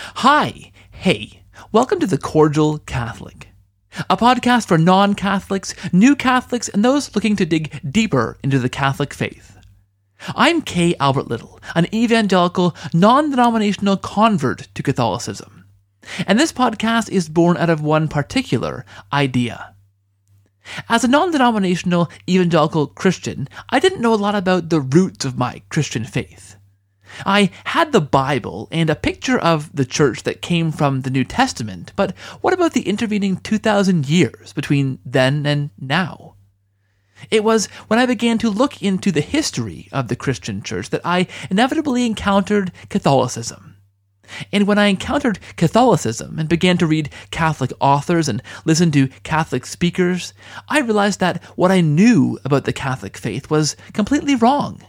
Hi, hey, welcome to The Cordial Catholic, a podcast for non Catholics, new Catholics, and those looking to dig deeper into the Catholic faith. I'm K. Albert Little, an evangelical, non denominational convert to Catholicism. And this podcast is born out of one particular idea. As a non denominational evangelical Christian, I didn't know a lot about the roots of my Christian faith. I had the Bible and a picture of the church that came from the New Testament, but what about the intervening 2,000 years between then and now? It was when I began to look into the history of the Christian church that I inevitably encountered Catholicism. And when I encountered Catholicism and began to read Catholic authors and listen to Catholic speakers, I realized that what I knew about the Catholic faith was completely wrong.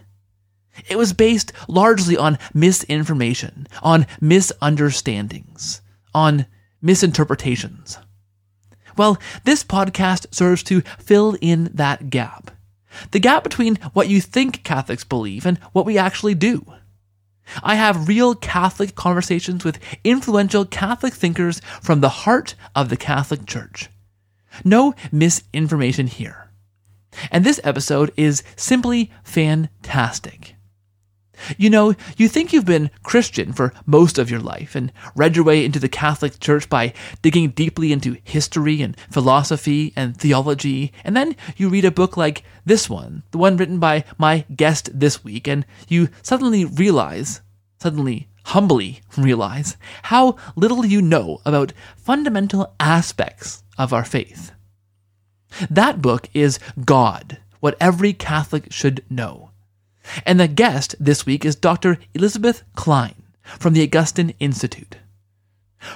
It was based largely on misinformation, on misunderstandings, on misinterpretations. Well, this podcast serves to fill in that gap. The gap between what you think Catholics believe and what we actually do. I have real Catholic conversations with influential Catholic thinkers from the heart of the Catholic Church. No misinformation here. And this episode is simply fantastic. You know, you think you've been Christian for most of your life and read your way into the Catholic Church by digging deeply into history and philosophy and theology, and then you read a book like this one, the one written by my guest this week, and you suddenly realize, suddenly humbly realize, how little you know about fundamental aspects of our faith. That book is God, what every Catholic should know. And the guest this week is Dr. Elizabeth Klein from the Augustine Institute.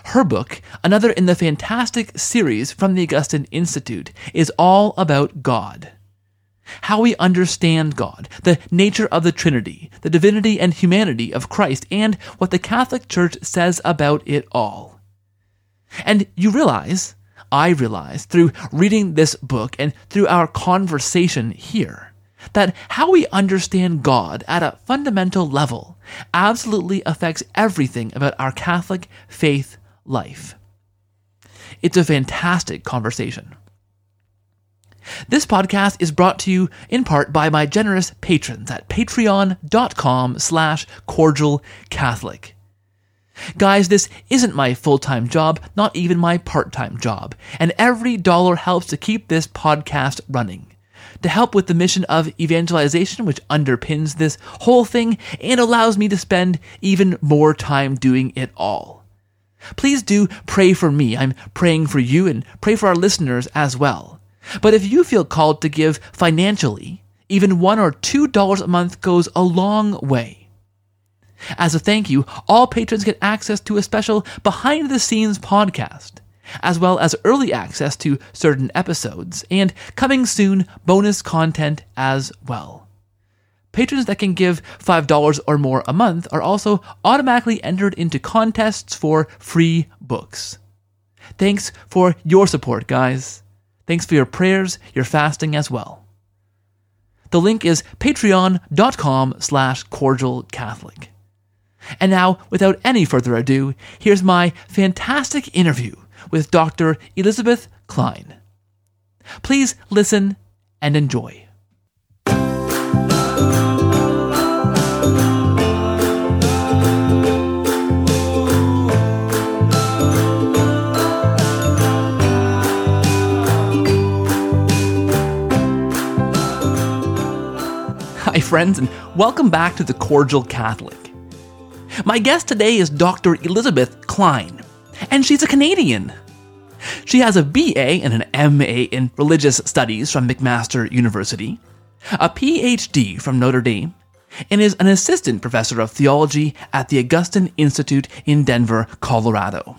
Her book, another in the fantastic series from the Augustine Institute, is all about God. How we understand God, the nature of the Trinity, the divinity and humanity of Christ, and what the Catholic Church says about it all. And you realize, I realize, through reading this book and through our conversation here, that how we understand God at a fundamental level absolutely affects everything about our Catholic faith life. It's a fantastic conversation. This podcast is brought to you in part by my generous patrons at patreon.com slash cordial Catholic. Guys, this isn't my full time job, not even my part time job, and every dollar helps to keep this podcast running to help with the mission of evangelization, which underpins this whole thing and allows me to spend even more time doing it all. Please do pray for me. I'm praying for you and pray for our listeners as well. But if you feel called to give financially, even one or two dollars a month goes a long way. As a thank you, all patrons get access to a special behind the scenes podcast as well as early access to certain episodes, and coming soon, bonus content as well. Patrons that can give $5 or more a month are also automatically entered into contests for free books. Thanks for your support, guys. Thanks for your prayers, your fasting as well. The link is patreon.com slash cordial Catholic. And now, without any further ado, here's my fantastic interview with Dr. Elizabeth Klein. Please listen and enjoy. Hi, friends, and welcome back to The Cordial Catholic. My guest today is Dr. Elizabeth Klein and she's a Canadian. She has a BA and an MA in religious studies from McMaster University, a PhD from Notre Dame, and is an assistant professor of theology at the Augustine Institute in Denver, Colorado.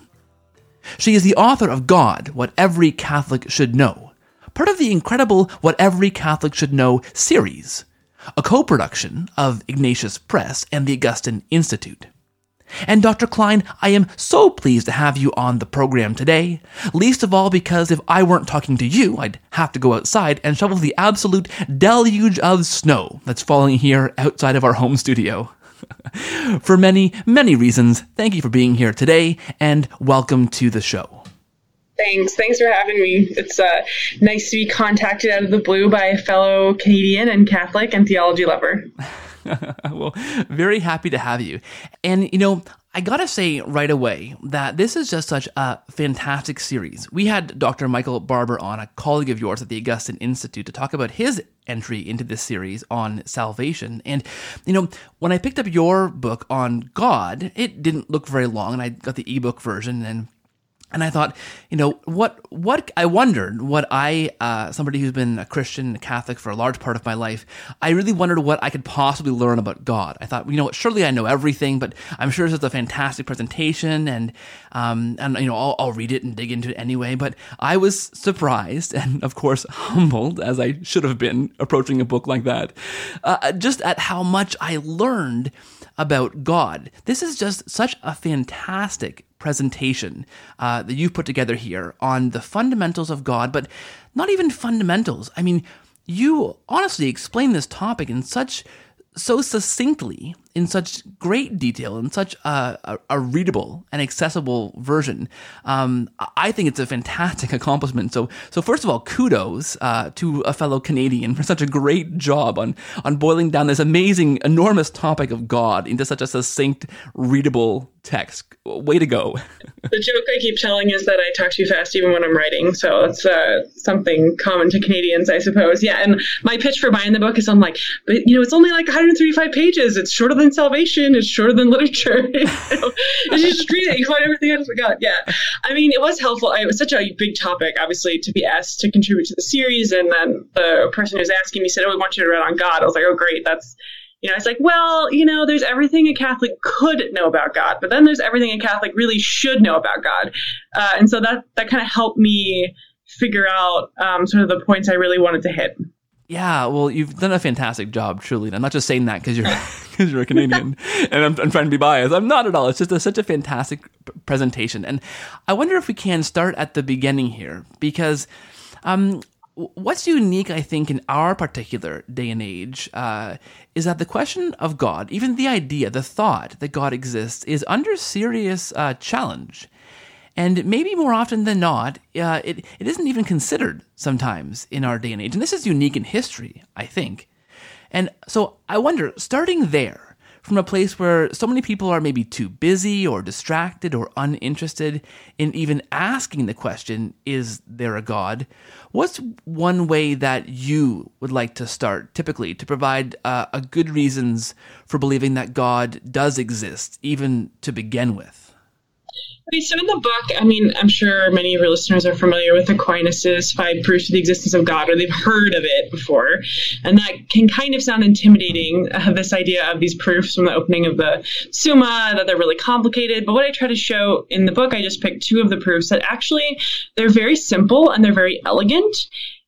She is the author of God, What Every Catholic Should Know, part of the incredible What Every Catholic Should Know series, a co production of Ignatius Press and the Augustine Institute. And Dr. Klein, I am so pleased to have you on the program today, least of all because if I weren't talking to you, I'd have to go outside and shovel the absolute deluge of snow that's falling here outside of our home studio. for many, many reasons, thank you for being here today and welcome to the show. Thanks. Thanks for having me. It's uh, nice to be contacted out of the blue by a fellow Canadian and Catholic and theology lover. well, very happy to have you. And, you know, I gotta say right away that this is just such a fantastic series. We had Dr. Michael Barber on, a colleague of yours at the Augustine Institute, to talk about his entry into this series on salvation. And, you know, when I picked up your book on God, it didn't look very long, and I got the ebook version, and and I thought, you know, what what I wondered what I uh, somebody who's been a Christian, a Catholic for a large part of my life, I really wondered what I could possibly learn about God. I thought, you know, surely I know everything, but I'm sure this is a fantastic presentation, and um, and you know, I'll, I'll read it and dig into it anyway. But I was surprised and, of course, humbled as I should have been approaching a book like that, uh, just at how much I learned about God. This is just such a fantastic presentation uh, that you've put together here on the fundamentals of God, but not even fundamentals. I mean, you honestly explain this topic in such so succinctly in such great detail in such a, a, a readable and accessible version. Um, I think it's a fantastic accomplishment. So, so first of all, kudos uh, to a fellow Canadian for such a great job on on boiling down this amazing, enormous topic of God into such a succinct, readable text. Way to go! the joke I keep telling is that I talk too fast even when I'm writing. So it's uh, something common to Canadians, I suppose. Yeah, and my pitch for buying the book is I'm like, but you know, it's only like 135 pages. It's shorter than salvation. It's shorter than literature. you, know? just read it. You find everything we got. Yeah. I mean, it was helpful. It was such a big topic, obviously, to be asked to contribute to the series. And then the person who was asking me said, Oh, we want you to write on God. I was like, Oh, great. That's, you know, it's like, well, you know, there's everything a Catholic could know about God, but then there's everything a Catholic really should know about God. Uh, and so that, that kind of helped me figure out um, sort of the points I really wanted to hit. Yeah, well, you've done a fantastic job, truly. I'm not just saying that because you're because you're a Canadian, and I'm, I'm, trying to be biased. I'm not at all. It's just a, such a fantastic presentation, and I wonder if we can start at the beginning here because um, what's unique, I think, in our particular day and age uh, is that the question of God, even the idea, the thought that God exists, is under serious uh, challenge. And maybe more often than not, uh, it, it isn't even considered sometimes in our day and age. And this is unique in history, I think. And so I wonder, starting there, from a place where so many people are maybe too busy or distracted or uninterested in even asking the question, is there a God? What's one way that you would like to start, typically, to provide uh, a good reasons for believing that God does exist, even to begin with? So in the book, I mean, I'm sure many of your listeners are familiar with Aquinas' five proofs of the existence of God, or they've heard of it before. And that can kind of sound intimidating, uh, this idea of these proofs from the opening of the Summa, that they're really complicated. But what I try to show in the book, I just picked two of the proofs that actually they're very simple and they're very elegant.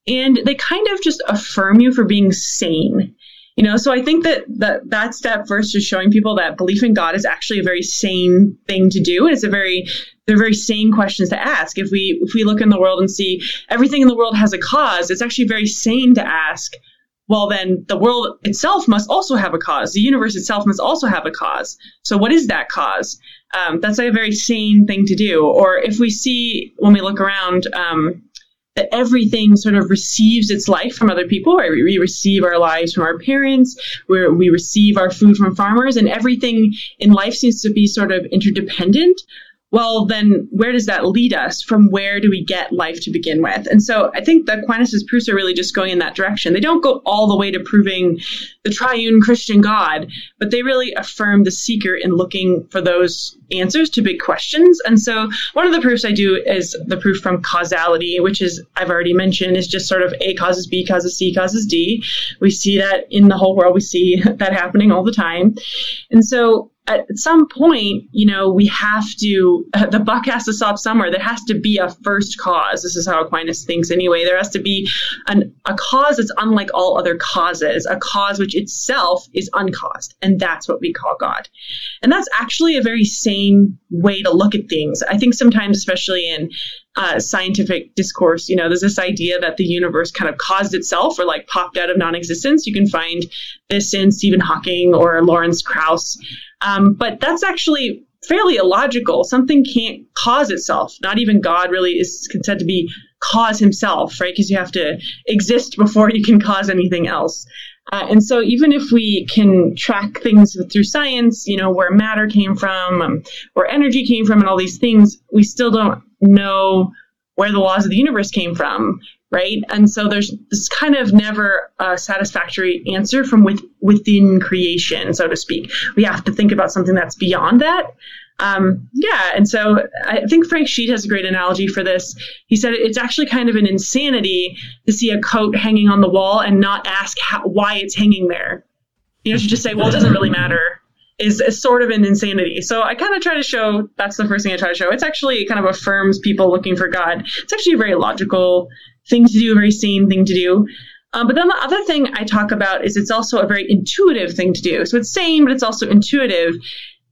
And they kind of just affirm you for being sane you know so i think that that that step first is showing people that belief in god is actually a very sane thing to do. And it's a very they're very sane questions to ask. If we if we look in the world and see everything in the world has a cause it's actually very sane to ask well then the world itself must also have a cause. The universe itself must also have a cause. So what is that cause? Um, that's like a very sane thing to do. Or if we see when we look around um, that everything sort of receives its life from other people. Right? We receive our lives from our parents, we we receive our food from farmers, and everything in life seems to be sort of interdependent well, then where does that lead us? From where do we get life to begin with? And so I think the Aquinas' proofs are really just going in that direction. They don't go all the way to proving the triune Christian God, but they really affirm the seeker in looking for those answers to big questions. And so one of the proofs I do is the proof from causality, which is, I've already mentioned, is just sort of A causes B causes C causes D. We see that in the whole world. We see that happening all the time. And so at some point, you know, we have to, uh, the buck has to stop somewhere. There has to be a first cause. This is how Aquinas thinks anyway. There has to be an, a cause that's unlike all other causes, a cause which itself is uncaused. And that's what we call God. And that's actually a very sane way to look at things. I think sometimes, especially in uh, scientific discourse. You know, there's this idea that the universe kind of caused itself or like popped out of non-existence. You can find this in Stephen Hawking or Lawrence Krauss, um, but that's actually fairly illogical. Something can't cause itself. Not even God really is said to be cause himself, right? Because you have to exist before you can cause anything else. Uh, and so even if we can track things through science, you know, where matter came from, um, where energy came from, and all these things, we still don't know where the laws of the universe came from, right? And so there's this kind of never a satisfactory answer from with, within creation, so to speak. We have to think about something that's beyond that. Um, yeah, and so I think Frank Sheed has a great analogy for this. He said it's actually kind of an insanity to see a coat hanging on the wall and not ask how, why it's hanging there. You know, to just say, well, it doesn't really matter, is, sort of an insanity. So I kind of try to show that's the first thing I try to show. It's actually kind of affirms people looking for God. It's actually a very logical thing to do, a very sane thing to do. Um, but then the other thing I talk about is it's also a very intuitive thing to do. So it's sane, but it's also intuitive.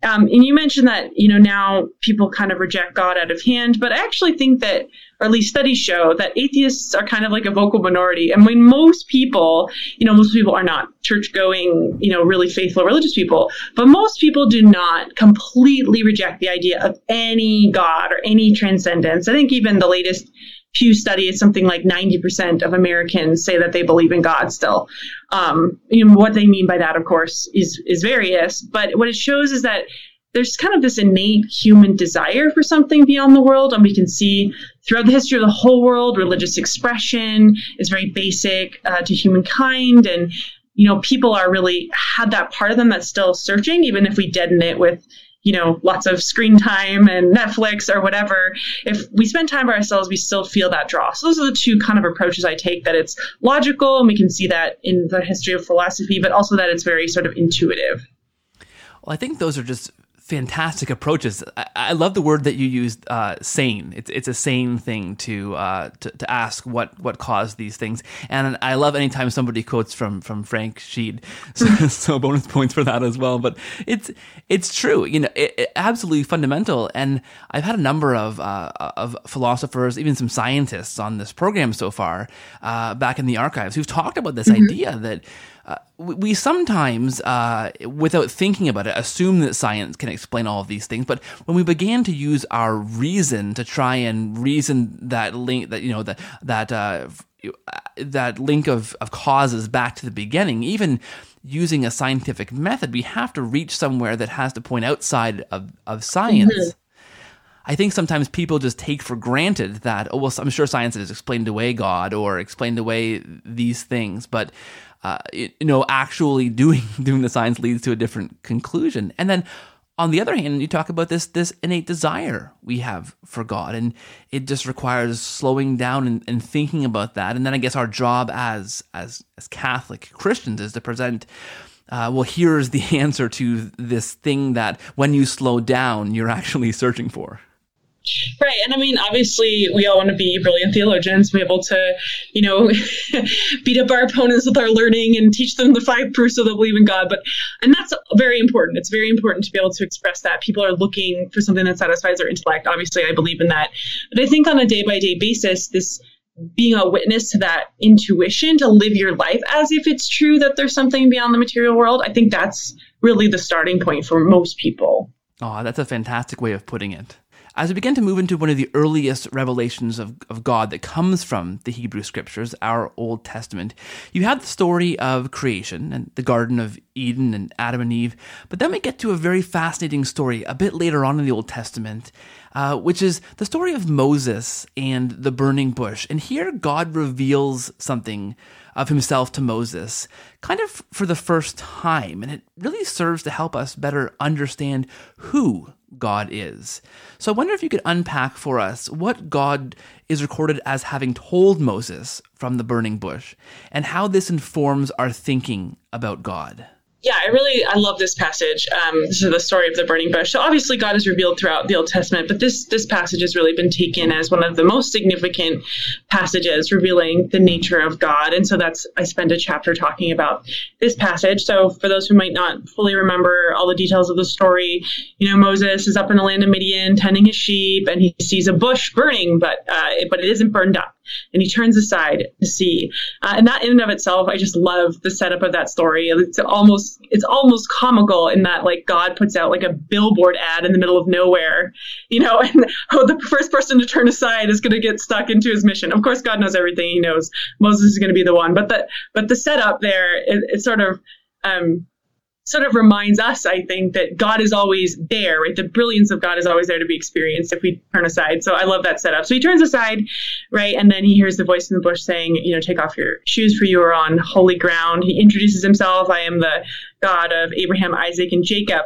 Um, and you mentioned that you know now people kind of reject God out of hand, but I actually think that, or at least studies show that atheists are kind of like a vocal minority. I mean, most people, you know, most people are not church-going, you know, really faithful religious people, but most people do not completely reject the idea of any God or any transcendence. I think even the latest Pew study is something like 90% of Americans say that they believe in God still. Um, you know, what they mean by that, of course, is, is various, but what it shows is that there's kind of this innate human desire for something beyond the world. And we can see throughout the history of the whole world, religious expression is very basic uh, to humankind. And, you know, people are really had that part of them that's still searching, even if we deaden it with you know, lots of screen time and Netflix or whatever, if we spend time by ourselves, we still feel that draw. So those are the two kind of approaches I take that it's logical and we can see that in the history of philosophy, but also that it's very sort of intuitive. Well, I think those are just fantastic approaches. I, I, love the word that you used, uh, sane. It's it's a sane thing to, uh, to to ask what what caused these things. And I love anytime somebody quotes from from Frank Sheed. So, so bonus points for that as well. But it's it's true. You know, it, it, absolutely fundamental. And I've had a number of uh, of philosophers, even some scientists on this program so far, uh, back in the archives, who've talked about this mm-hmm. idea that uh, we sometimes, uh, without thinking about it, assume that science can explain all of these things. But when we began to use our reason to try and reason that link, that you know, that that uh, that link of of causes back to the beginning, even using a scientific method, we have to reach somewhere that has to point outside of of science. Mm-hmm. I think sometimes people just take for granted that, oh, well, I'm sure science has explained away God or explained away these things, but uh, you know, actually doing doing the science leads to a different conclusion. And then on the other hand, you talk about this this innate desire we have for God, and it just requires slowing down and, and, thinking about that. And then I guess our job as as as Catholic Christians is to present. Uh, well, here's the answer to this thing that when you slow down, you're actually searching for. Right. And I mean, obviously, we all want to be brilliant theologians, be able to, you know, beat up our opponents with our learning and teach them the five proofs of the believe in God. But, and that's very important. It's very important to be able to express that. People are looking for something that satisfies their intellect. Obviously, I believe in that. But I think on a day by day basis, this being a witness to that intuition to live your life as if it's true that there's something beyond the material world, I think that's really the starting point for most people. Oh, that's a fantastic way of putting it. As we begin to move into one of the earliest revelations of, of God that comes from the Hebrew Scriptures, our Old Testament, you have the story of creation and the Garden of Eden and Adam and Eve. But then we get to a very fascinating story a bit later on in the Old Testament, uh, which is the story of Moses and the burning bush. And here God reveals something of himself to Moses, kind of for the first time. And it really serves to help us better understand who God is. So I wonder if you could unpack for us what God is recorded as having told Moses from the burning bush and how this informs our thinking about God. Yeah, I really I love this passage. Um, this is the story of the burning bush. So obviously God is revealed throughout the Old Testament, but this this passage has really been taken as one of the most significant passages revealing the nature of God. And so that's I spend a chapter talking about this passage. So for those who might not fully remember all the details of the story, you know Moses is up in the land of Midian tending his sheep, and he sees a bush burning, but uh, it, but it isn't burned up and he turns aside to see. Uh, and that in and of itself, I just love the setup of that story. It's almost it's almost comical in that like God puts out like a billboard ad in the middle of nowhere, you know, and oh, the first person to turn aside is going to get stuck into his mission. Of course, God knows everything. He knows Moses is going to be the one, but the but the setup there, it, it's sort of um, sort of reminds us, I think, that God is always there, right? The brilliance of God is always there to be experienced if we turn aside. So I love that setup. So he turns aside, right? And then he hears the voice in the bush saying, you know, take off your shoes for you are on holy ground. He introduces himself. I am the God of Abraham, Isaac, and Jacob.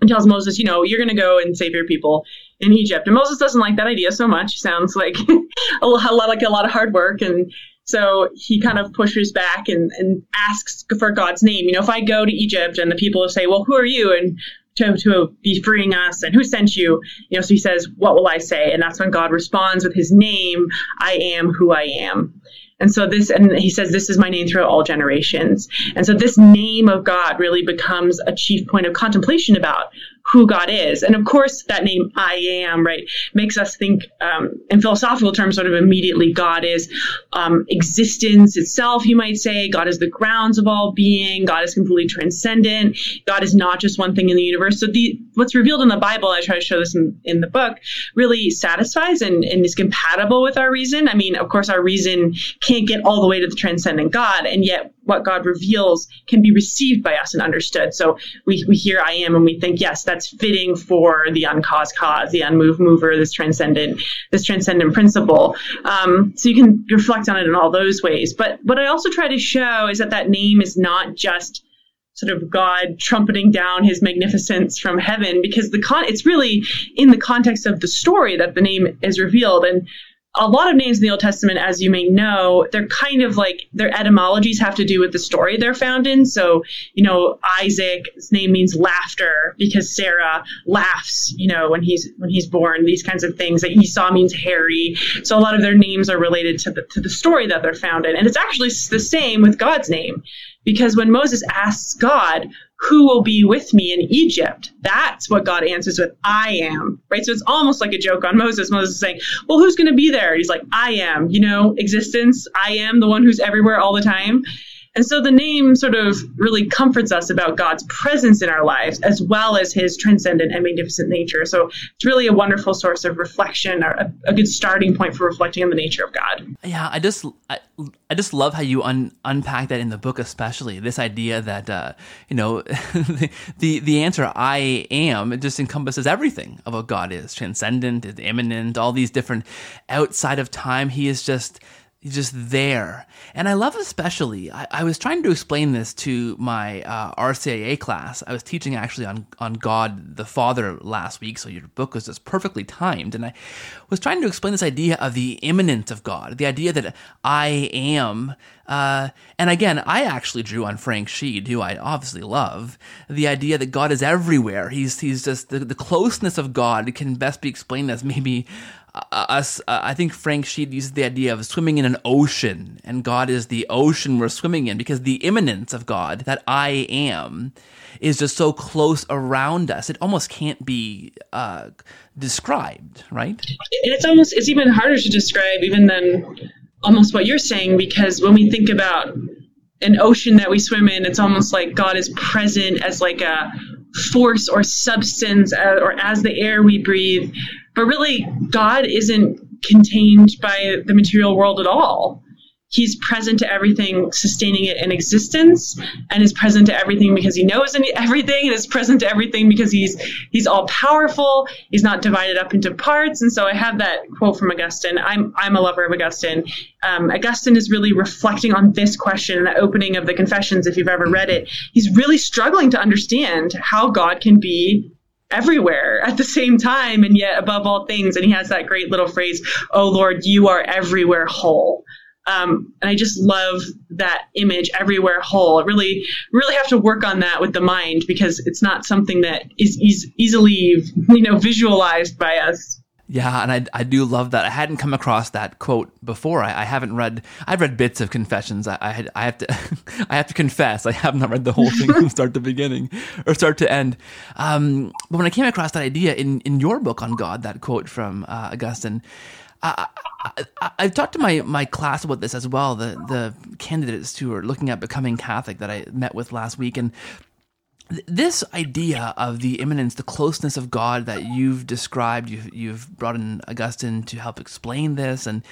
And tells Moses, you know, you're going to go and save your people in Egypt. And Moses doesn't like that idea so much. Sounds like a lot like a lot of hard work and so he kind of pushes back and, and asks for God's name. You know, if I go to Egypt and the people say, well, who are you? And to, to be freeing us and who sent you? You know, so he says, what will I say? And that's when God responds with his name, I am who I am. And so this, and he says, this is my name throughout all generations. And so this name of God really becomes a chief point of contemplation about who God is. And of course, that name I am, right, makes us think um, in philosophical terms sort of immediately God is um, existence itself, you might say. God is the grounds of all being. God is completely transcendent. God is not just one thing in the universe. So the what's revealed in the Bible, I try to show this in, in the book, really satisfies and, and is compatible with our reason. I mean, of course, our reason can't get all the way to the transcendent God, and yet what God reveals can be received by us and understood. So we, we hear I am and we think, yes, that's fitting for the uncaused cause, the unmoved mover, this transcendent, this transcendent principle. Um, so you can reflect on it in all those ways. But what I also try to show is that that name is not just sort of God trumpeting down his magnificence from heaven because the con it's really in the context of the story that the name is revealed. And a lot of names in the Old Testament, as you may know, they're kind of like their etymologies have to do with the story they're found in. So, you know, Isaac's name means laughter because Sarah laughs, you know, when he's when he's born. These kinds of things. That Esau means hairy. So a lot of their names are related to the to the story that they're found in, and it's actually the same with God's name, because when Moses asks God, who will be with me in Egypt? That's what God answers with, I am, right? So it's almost like a joke on Moses. Moses is saying, well, who's going to be there? He's like, I am, you know, existence. I am the one who's everywhere all the time. And so the name sort of really comforts us about God's presence in our lives as well as his transcendent and magnificent nature. So it's really a wonderful source of reflection, or a, a good starting point for reflecting on the nature of God. Yeah, I just I, I just love how you un, unpack that in the book, especially this idea that uh, you know the, the answer I am it just encompasses everything of what God is, transcendent, is immanent, all these different outside of time. He is just He's just there. And I love especially, I, I was trying to explain this to my uh, RCIA class. I was teaching actually on, on God the Father last week, so your book was just perfectly timed. And I was trying to explain this idea of the immanent of God, the idea that I am. Uh, and again, I actually drew on Frank Sheed, who I obviously love, the idea that God is everywhere. He's, he's just, the, the closeness of God can best be explained as maybe us, uh, I think Frank Sheed uses the idea of swimming in an ocean, and God is the ocean we're swimming in because the immanence of God, that I am, is just so close around us. It almost can't be uh, described, right? And it's almost it's even harder to describe even than almost what you're saying because when we think about an ocean that we swim in, it's almost like God is present as like a force or substance uh, or as the air we breathe but really, God isn't contained by the material world at all. He's present to everything, sustaining it in existence, and is present to everything because he knows everything, and is present to everything because he's he's all powerful. He's not divided up into parts. And so I have that quote from Augustine. I'm I'm a lover of Augustine. Um, Augustine is really reflecting on this question in the opening of the Confessions. If you've ever read it, he's really struggling to understand how God can be everywhere at the same time and yet above all things and he has that great little phrase oh lord you are everywhere whole Um, and I just love that image everywhere whole. I really, really have to work on that with the mind because it's not something that is e- easily, you know, visualized by us. Yeah, and I, I do love that. I hadn't come across that quote before. I, I haven't read. I've read bits of Confessions. I, I, had, I have to I have to confess I have not read the whole thing from start to beginning or start to end. Um, but when I came across that idea in in your book on God, that quote from uh, Augustine, I, have talked to my, my class about this as well. The the candidates who are looking at becoming Catholic that I met with last week, and this idea of the immanence, the closeness of God that you've described, you've, you've brought in Augustine to help explain this, and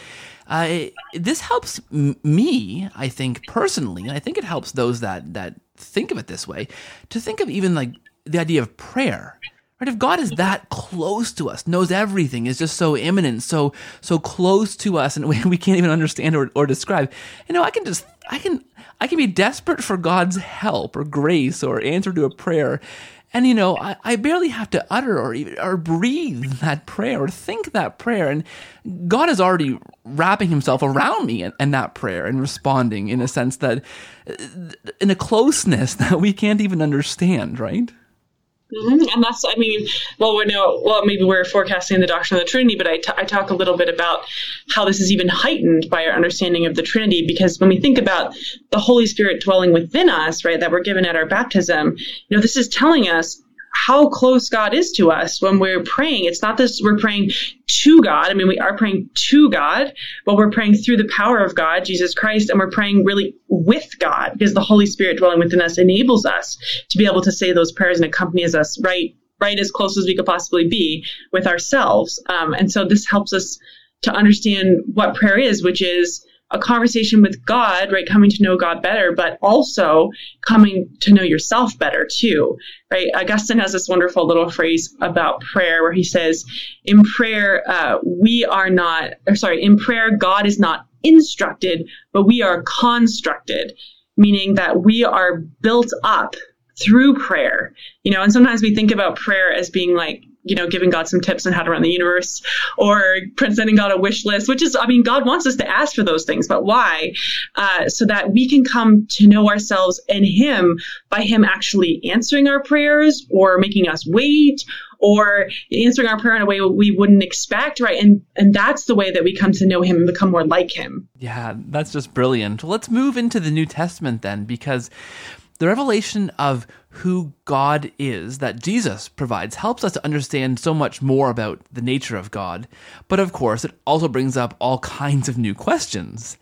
uh, it, this helps me, I think personally, and I think it helps those that that think of it this way, to think of even like the idea of prayer. Right? If God is that close to us, knows everything, is just so immanent, so so close to us, and we, we can't even understand or, or describe, you know, I can just I can I can be desperate for God's help or grace or answer to a prayer. And you know, I, I barely have to utter or or breathe that prayer or think that prayer, and God is already wrapping Himself around me in, in that prayer and responding in a sense that, uh, in a closeness that we can't even understand, right? Mm-hmm. And that's, I mean, well, we know, well, maybe we're forecasting the doctrine of the Trinity, but I, t- I talk a little bit about how this is even heightened by our understanding of the Trinity, because when we think about the Holy Spirit dwelling within us, right, that we're given at our baptism, you know, this is telling us how close God is to us when we're praying. It's not this we're praying to God. I mean, we are praying to God, but we're praying through the power of God, Jesus Christ, and we're praying really with God because the Holy Spirit dwelling within us enables us to be able to say those prayers and accompanies us right right as close as we could possibly be with ourselves. Um, and so this helps us to understand what prayer is, which is a conversation with God, right? Coming to know God better, but also coming to know yourself better too, right? Augustine has this wonderful little phrase about prayer where he says, in prayer, uh, we are not, or sorry, in prayer, God is not instructed, but we are constructed, meaning that we are built up through prayer. You know, and sometimes we think about prayer as being like, you know, giving God some tips on how to run the universe or presenting God a wish list, which is, I mean, God wants us to ask for those things, but why? Uh, so that we can come to know ourselves and Him by Him actually answering our prayers or making us wait or answering our prayer in a way we wouldn't expect, right? And and that's the way that we come to know Him and become more like Him. Yeah, that's just brilliant. Let's move into the New Testament then, because the revelation of who God is that Jesus provides helps us to understand so much more about the nature of God. But of course, it also brings up all kinds of new questions.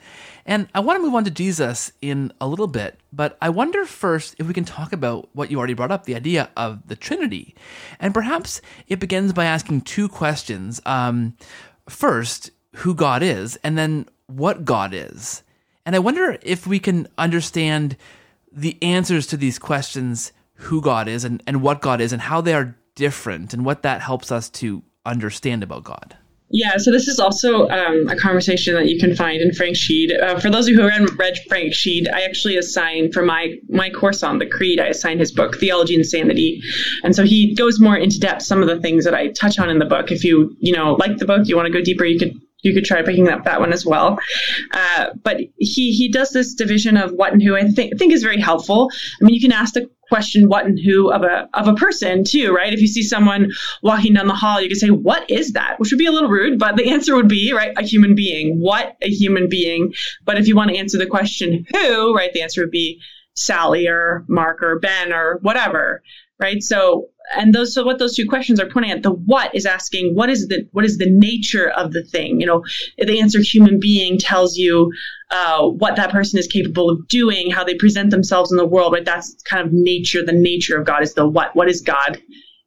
And I want to move on to Jesus in a little bit, but I wonder first if we can talk about what you already brought up the idea of the Trinity. And perhaps it begins by asking two questions. Um, first, who God is, and then what God is. And I wonder if we can understand the answers to these questions who God is and, and what God is and how they are different and what that helps us to understand about God. Yeah, so this is also um, a conversation that you can find in Frank Sheed. Uh, for those of you who haven't read Frank Sheed, I actually assigned for my my course on the Creed, I assigned his book Theology and Sanity, and so he goes more into depth some of the things that I touch on in the book. If you you know like the book, you want to go deeper, you could you could try picking up that one as well. Uh, but he he does this division of what and who I think think is very helpful. I mean, you can ask the question what and who of a of a person too, right? If you see someone walking down the hall, you can say, "What is that?" Which would be a little rude, but the answer would be right, a human being. What a human being. But if you want to answer the question who, right, the answer would be Sally or Mark or Ben or whatever, right? So and those so what those two questions are pointing at the what is asking what is the what is the nature of the thing? You know the answer human being tells you uh, what that person is capable of doing how they present themselves in the world right? That's kind of nature the nature of god is the what. What is god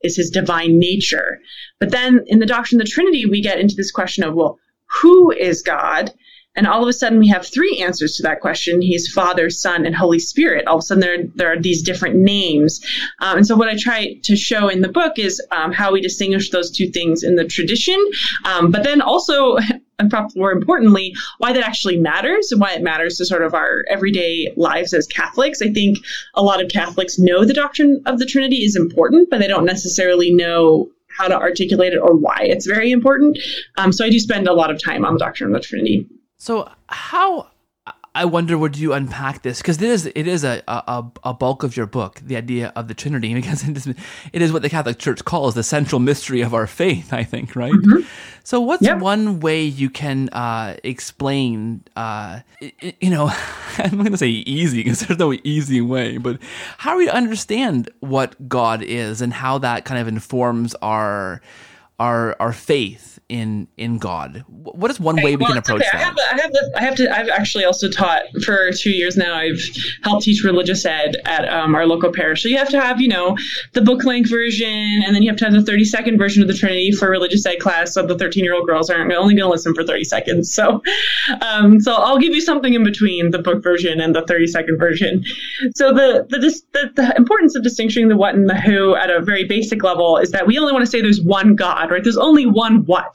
is his divine nature. But then in the doctrine of the trinity we get into this question of well who is god and all of a sudden, we have three answers to that question. He's Father, Son, and Holy Spirit. All of a sudden, there, there are these different names. Um, and so, what I try to show in the book is um, how we distinguish those two things in the tradition, um, but then also, and perhaps more importantly, why that actually matters and why it matters to sort of our everyday lives as Catholics. I think a lot of Catholics know the doctrine of the Trinity is important, but they don't necessarily know how to articulate it or why it's very important. Um, so I do spend a lot of time on the doctrine of the Trinity. So how I wonder would you unpack this because it is it is a, a a bulk of your book, the idea of the Trinity, because it is, it is what the Catholic Church calls the central mystery of our faith. I think, right? Mm-hmm. So, what's yep. one way you can uh, explain? Uh, you know, I'm going to say easy because there's no easy way, but how do we understand what God is and how that kind of informs our our our faith in in God? What is one okay, way we well, can approach okay. that? I have, I have, I have to. I've actually also taught for two years now. I've helped teach religious ed at um, our local parish. So you have to have, you know, the book length version, and then you have to have the thirty second version of the Trinity for religious ed class. So the thirteen year old girls aren't only going to listen for thirty seconds. So, um, so I'll give you something in between the book version and the thirty second version. So the the, the the importance of distinguishing the what and the who at a very basic level is that we only want to say there's one God, right? There's only one what.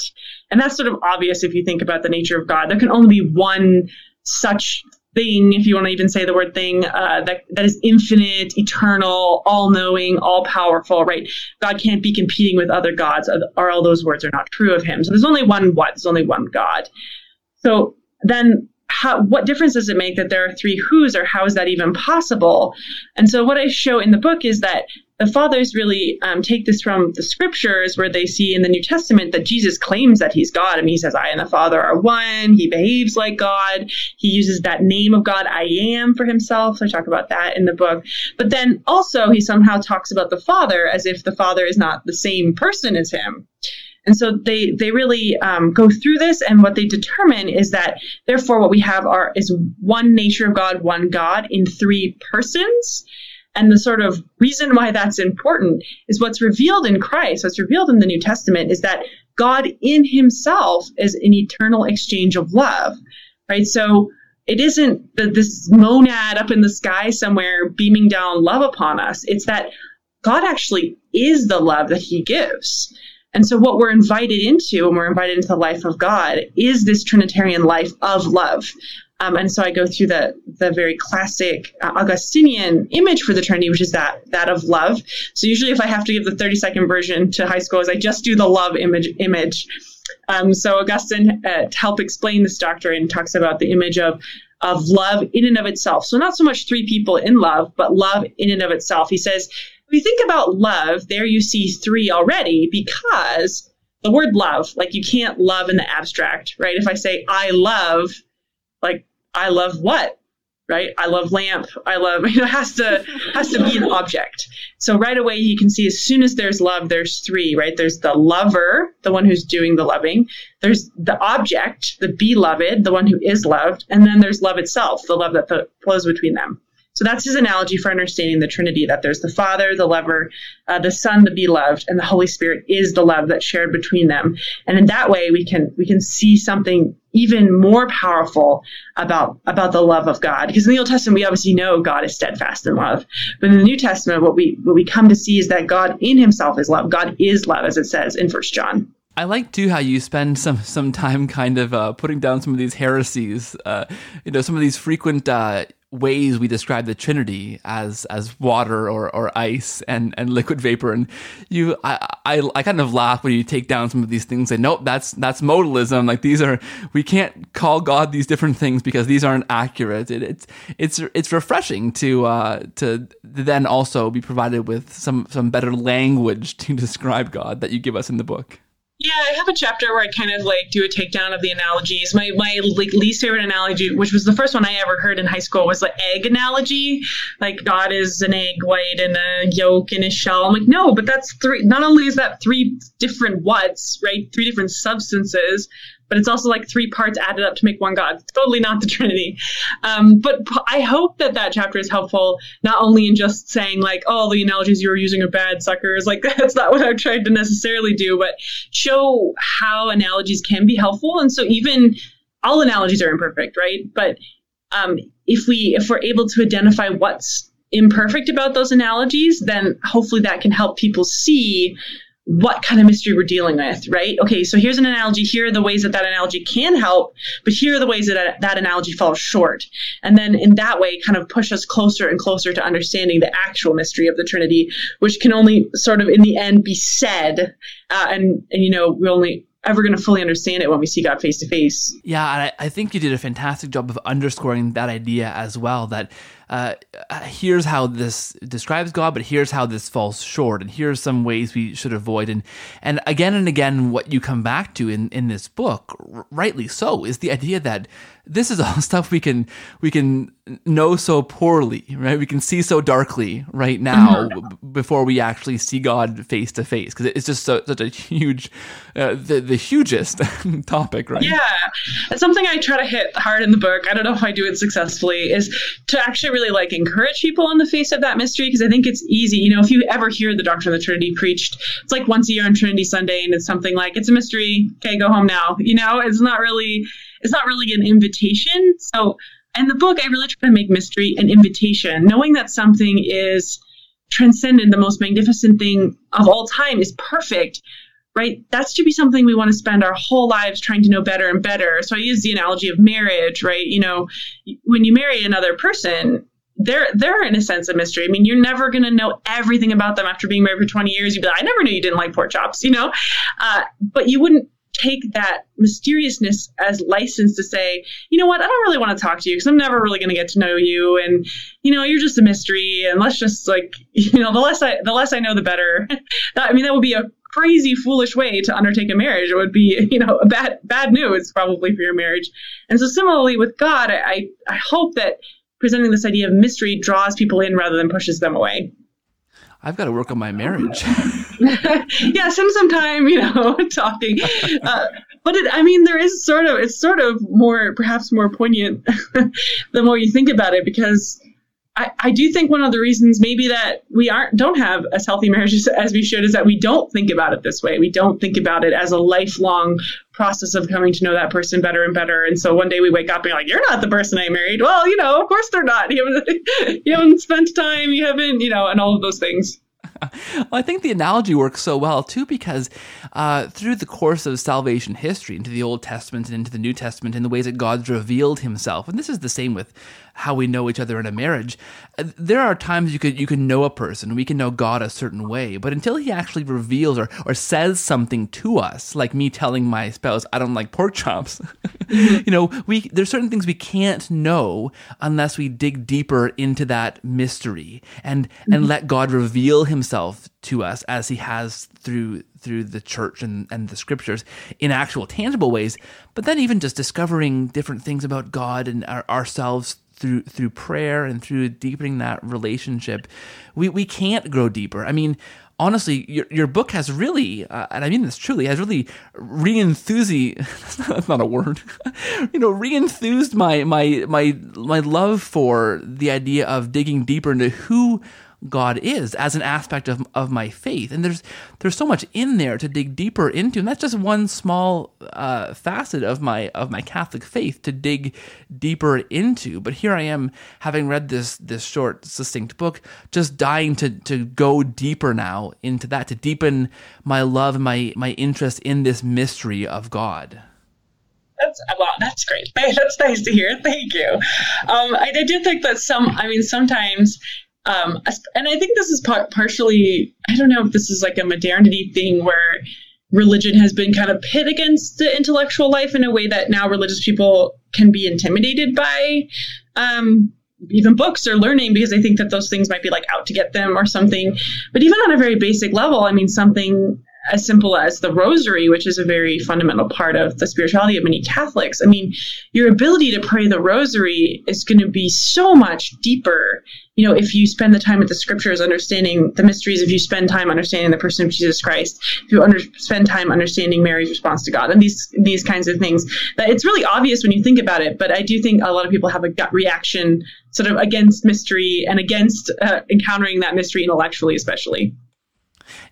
And that's sort of obvious if you think about the nature of God. There can only be one such thing, if you want to even say the word thing, uh, that, that is infinite, eternal, all knowing, all powerful, right? God can't be competing with other gods, or all those words are not true of him. So there's only one what, there's only one God. So then how, what difference does it make that there are three who's or how is that even possible? And so what I show in the book is that the fathers really um, take this from the scriptures where they see in the New Testament that Jesus claims that he's God. I mean, he says, I and the Father are one. He behaves like God. He uses that name of God, I am, for himself. I talk about that in the book. But then also, he somehow talks about the Father as if the Father is not the same person as him. And so they they really um, go through this, and what they determine is that therefore what we have are is one nature of God, one God in three persons. And the sort of reason why that's important is what's revealed in Christ, what's revealed in the New Testament is that God in himself is an eternal exchange of love, right? So it isn't the, this monad up in the sky somewhere beaming down love upon us. It's that God actually is the love that he gives. And so, what we're invited into when we're invited into the life of God is this Trinitarian life of love. Um, and so I go through the the very classic uh, Augustinian image for the Trinity, which is that that of love. So usually, if I have to give the thirty second version to high schoolers, I just do the love image image. Um, so Augustine, uh, to help explain this doctrine, talks about the image of of love in and of itself. So not so much three people in love, but love in and of itself. He says if you think about love, there you see three already because the word love, like you can't love in the abstract, right? If I say I love, like I love what? Right? I love lamp. I love, you know, it has to has to be an object. So right away you can see as soon as there's love, there's three, right? There's the lover, the one who's doing the loving. There's the object, the beloved, the one who is loved, and then there's love itself, the love that flows between them. So that's his analogy for understanding the Trinity that there's the Father, the lover, uh, the Son, the beloved, and the Holy Spirit is the love that's shared between them. And in that way, we can we can see something even more powerful about about the love of God. Because in the Old Testament, we obviously know God is steadfast in love, but in the New Testament, what we what we come to see is that God in Himself is love. God is love, as it says in First John. I like too how you spend some some time kind of uh, putting down some of these heresies. Uh, you know, some of these frequent uh, ways we describe the Trinity as as water or, or ice and, and liquid vapor. And you, I, I, I kind of laugh when you take down some of these things and nope, that's that's modalism. Like these are we can't call God these different things because these aren't accurate. It, it's it's it's refreshing to uh, to then also be provided with some some better language to describe God that you give us in the book. Yeah, I have a chapter where I kind of like do a takedown of the analogies. My my like least favorite analogy, which was the first one I ever heard in high school, was the egg analogy. Like God is an egg white and a yolk and a shell. I'm like, no, but that's three. Not only is that three different whats, right? Three different substances, but it's also like three parts added up to make one God. It's totally not the Trinity. Um, but I hope that that chapter is helpful, not only in just saying like, oh, the analogies you were using are bad suckers. Like that's not what I've tried to necessarily do, but show how analogies can be helpful. And so even all analogies are imperfect, right? But um, if we if we're able to identify what's imperfect about those analogies, then hopefully that can help people see what kind of mystery we're dealing with, right? Okay, so here's an analogy. Here are the ways that that analogy can help, but here are the ways that that analogy falls short. And then in that way, kind of push us closer and closer to understanding the actual mystery of the Trinity, which can only sort of in the end be said. Uh, and, and, you know, we're only, ever going to fully understand it when we see God face to face. Yeah, I, I think you did a fantastic job of underscoring that idea as well. That uh, here's how this describes God, but here's how this falls short, and here's some ways we should avoid. And and again and again, what you come back to in in this book, rightly so, is the idea that this is all stuff we can we can know so poorly, right? We can see so darkly right now mm-hmm. before we actually see God face to face because it's just so, such a huge, uh, the the hugest topic, right? Yeah, it's something I try to hit hard in the book. I don't know if I do it successfully. Is to actually really like encourage people on the face of that mystery because I think it's easy. You know, if you ever hear the doctrine of the Trinity preached, it's like once a year on Trinity Sunday, and it's something like it's a mystery. Okay, go home now. You know, it's not really it's not really an invitation. So in the book, I really try to make mystery an invitation, knowing that something is transcendent, the most magnificent thing of all time is perfect, right? That's to be something we want to spend our whole lives trying to know better and better. So I use the analogy of marriage, right? You know, when you marry another person, they're they're in a sense a mystery. I mean, you're never going to know everything about them after being married for 20 years. You'd be like, I never knew you didn't like pork chops, you know. Uh, but you wouldn't take that mysteriousness as license to say, you know what, I don't really want to talk to you because I'm never really going to get to know you, and you know, you're just a mystery, and let's just like, you know, the less I the less I know, the better. that, I mean, that would be a crazy, foolish way to undertake a marriage. It would be, you know, a bad bad news probably for your marriage. And so similarly with God, I I hope that presenting this idea of mystery draws people in rather than pushes them away. I've got to work on my marriage. yeah, spend some time, you know, talking. Uh, but it, I mean, there is sort of, it's sort of more, perhaps more poignant the more you think about it, because I, I do think one of the reasons maybe that we aren't don't have as healthy marriages as we should is that we don't think about it this way. We don't think about it as a lifelong process of coming to know that person better and better. And so one day we wake up and you're like, you're not the person I married. Well, you know, of course they're not. You haven't, you haven't spent time. You haven't, you know, and all of those things. well, I think the analogy works so well too because uh, through the course of salvation history, into the Old Testament and into the New Testament, in the ways that God's revealed Himself, and this is the same with how we know each other in a marriage. Uh, there are times you could you can know a person, we can know God a certain way, but until He actually reveals or or says something to us, like me telling my spouse I don't like pork chops, you know, we there's certain things we can't know unless we dig deeper into that mystery and mm-hmm. and let God reveal Himself to us as He has through through the church and, and the scriptures in actual tangible ways, but then even just discovering different things about God and our, ourselves through through prayer and through deepening that relationship, we we can't grow deeper. I mean, honestly, your your book has really, uh, and I mean this truly, has really re-enthusi. That's not, that's not a word. you know, re-enthused my my my my love for the idea of digging deeper into who God is as an aspect of, of my faith. And there's there's so much in there to dig deeper into, and that's just one small uh, facet of my of my Catholic faith to dig deeper into. But here I am, having read this this short, succinct book, just dying to to go deeper now into that, to deepen my love my my interest in this mystery of God. That's well, that's great. That's nice to hear. Thank you. Um, I, I do think that some. I mean, sometimes um, and I think this is par- partially, I don't know if this is like a modernity thing where religion has been kind of pit against the intellectual life in a way that now religious people can be intimidated by um, even books or learning because they think that those things might be like out to get them or something. But even on a very basic level, I mean, something as simple as the rosary, which is a very fundamental part of the spirituality of many Catholics. I mean, your ability to pray the rosary is going to be so much deeper. You know, if you spend the time with the scriptures, understanding the mysteries, if you spend time understanding the person of Jesus Christ, if you under, spend time understanding Mary's response to God, and these these kinds of things, that it's really obvious when you think about it. But I do think a lot of people have a gut reaction, sort of against mystery and against uh, encountering that mystery intellectually, especially.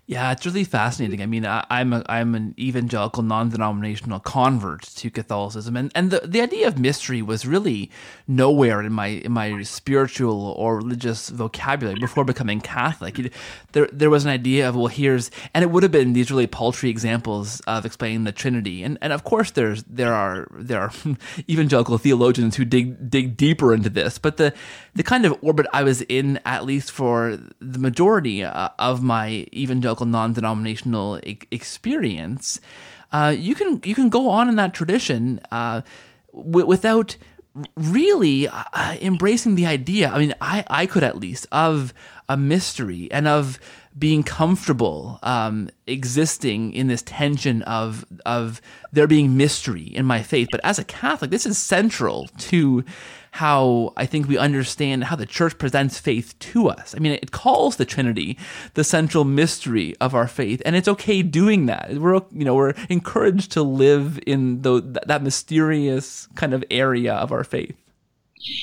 Yeah, it's really fascinating. I mean, I, am a, I'm an evangelical, non-denominational convert to Catholicism, and, and the, the idea of mystery was really nowhere in my in my spiritual or religious vocabulary before becoming Catholic. There there was an idea of well, here's and it would have been these really paltry examples of explaining the Trinity, and and of course there's there are there are evangelical theologians who dig dig deeper into this, but the the kind of orbit I was in, at least for the majority uh, of my evangelical evangelical non-denominational e- experience, uh, you can you can go on in that tradition uh, w- without really uh, embracing the idea. I mean, I I could at least of a mystery and of being comfortable um, existing in this tension of of there being mystery in my faith. But as a Catholic, this is central to how I think we understand how the church presents faith to us. I mean, it calls the Trinity the central mystery of our faith, and it's okay doing that. We're you know we're encouraged to live in the, that mysterious kind of area of our faith.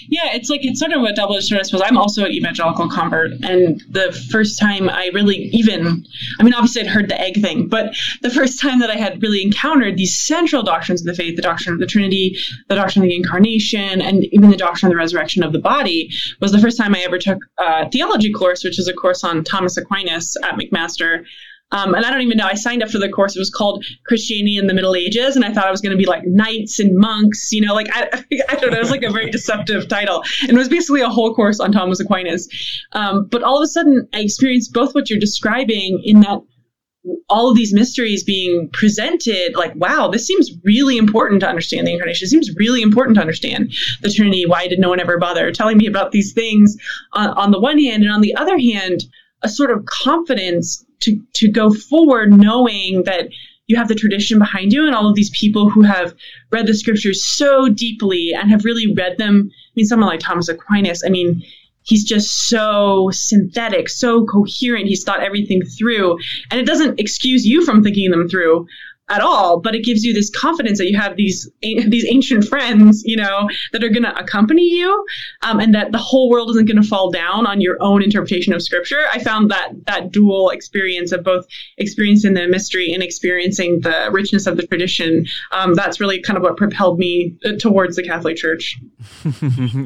Yeah, it's like it's sort of a double edged sword. I suppose I'm also an evangelical convert, and the first time I really even, I mean, obviously I'd heard the egg thing, but the first time that I had really encountered these central doctrines of the faith, the doctrine of the Trinity, the doctrine of the Incarnation, and even the doctrine of the resurrection of the body, was the first time I ever took a theology course, which is a course on Thomas Aquinas at McMaster. Um, and I don't even know. I signed up for the course. It was called Christianity in the Middle Ages, and I thought I was going to be like knights and monks. You know, like I, I don't know. It was like a very deceptive title, and it was basically a whole course on Thomas Aquinas. Um, but all of a sudden, I experienced both what you're describing in that all of these mysteries being presented like wow this seems really important to understand the incarnation it seems really important to understand the trinity why did no one ever bother telling me about these things on, on the one hand and on the other hand a sort of confidence to to go forward knowing that you have the tradition behind you and all of these people who have read the scriptures so deeply and have really read them. I mean, someone like Thomas Aquinas, I mean, he's just so synthetic, so coherent. He's thought everything through. And it doesn't excuse you from thinking them through at all, but it gives you this confidence that you have these these ancient friends, you know, that are going to accompany you, um, and that the whole world isn't going to fall down on your own interpretation of Scripture. I found that that dual experience of both experiencing the mystery and experiencing the richness of the tradition. Um, that's really kind of what propelled me uh, towards the Catholic Church.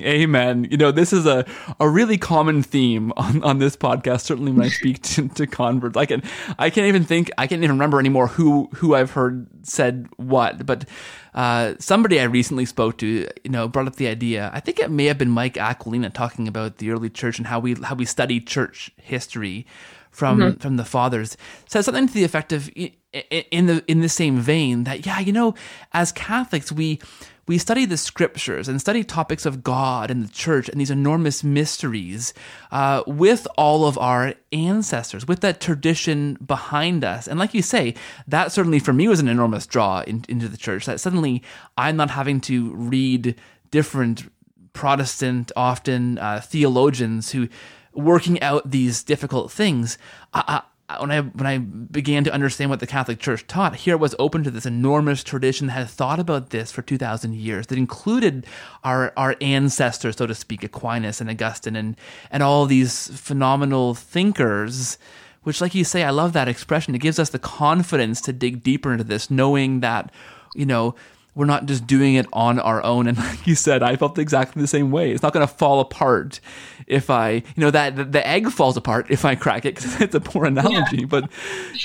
Amen. You know, this is a, a really common theme on, on this podcast. Certainly, when I speak to, to converts, I can I can't even think I can't even remember anymore who who I've heard said what, but uh, somebody I recently spoke to, you know, brought up the idea. I think it may have been Mike Aquilina talking about the early church and how we how we study church history from mm-hmm. from the fathers. Said something to the effect of in the in the same vein that yeah, you know, as Catholics we we study the scriptures and study topics of God and the church and these enormous mysteries uh, with all of our ancestors, with that tradition behind us. And like you say, that certainly for me was an enormous draw in, into the church. That suddenly I'm not having to read different Protestant, often uh, theologians who working out these difficult things. I, when I when I began to understand what the Catholic Church taught, here was open to this enormous tradition that had thought about this for two thousand years, that included our our ancestors, so to speak, Aquinas and Augustine, and and all these phenomenal thinkers. Which, like you say, I love that expression. It gives us the confidence to dig deeper into this, knowing that you know we're not just doing it on our own. And like you said, I felt exactly the same way. It's not going to fall apart if I, you know, that the, egg falls apart if I crack it because it's a poor analogy. Yeah. But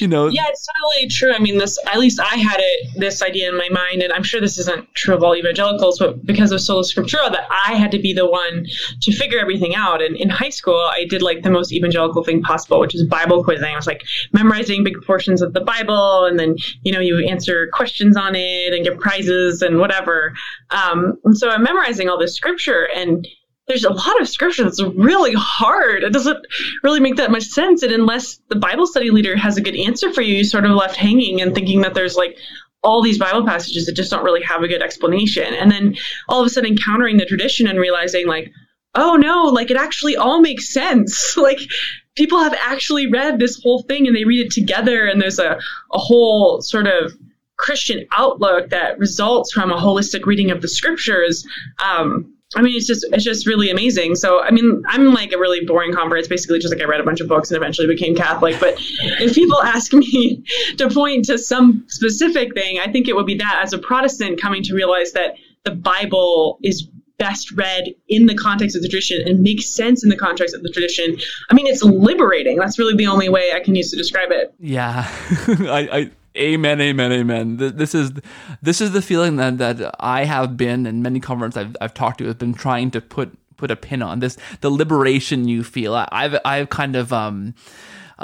you know, yeah, it's totally true. I mean, this at least I had it this idea in my mind, and I'm sure this isn't true of all evangelicals, but because of sola scriptura, that I had to be the one to figure everything out. And in high school, I did like the most evangelical thing possible, which is Bible quizzing. I was like memorizing big portions of the Bible, and then you know you answer questions on it and get prizes and whatever. Um, and so I'm memorizing all this scripture and there's a lot of scripture that's really hard. It doesn't really make that much sense. And unless the Bible study leader has a good answer for you, you sort of left hanging and thinking that there's like all these Bible passages that just don't really have a good explanation. And then all of a sudden encountering the tradition and realizing like, oh no, like it actually all makes sense. like people have actually read this whole thing and they read it together and there's a, a whole sort of Christian outlook that results from a holistic reading of the scriptures. Um, I mean, it's just it's just really amazing. So, I mean, I'm like a really boring convert. It's basically just like I read a bunch of books and eventually became Catholic. But if people ask me to point to some specific thing, I think it would be that as a Protestant coming to realize that the Bible is best read in the context of the tradition and makes sense in the context of the tradition. I mean, it's liberating. That's really the only way I can use to describe it. Yeah, I, I Amen, amen, amen. This is this is the feeling that, that I have been, and many converts I've I've talked to have been trying to put put a pin on this. The liberation you feel. I've I've kind of um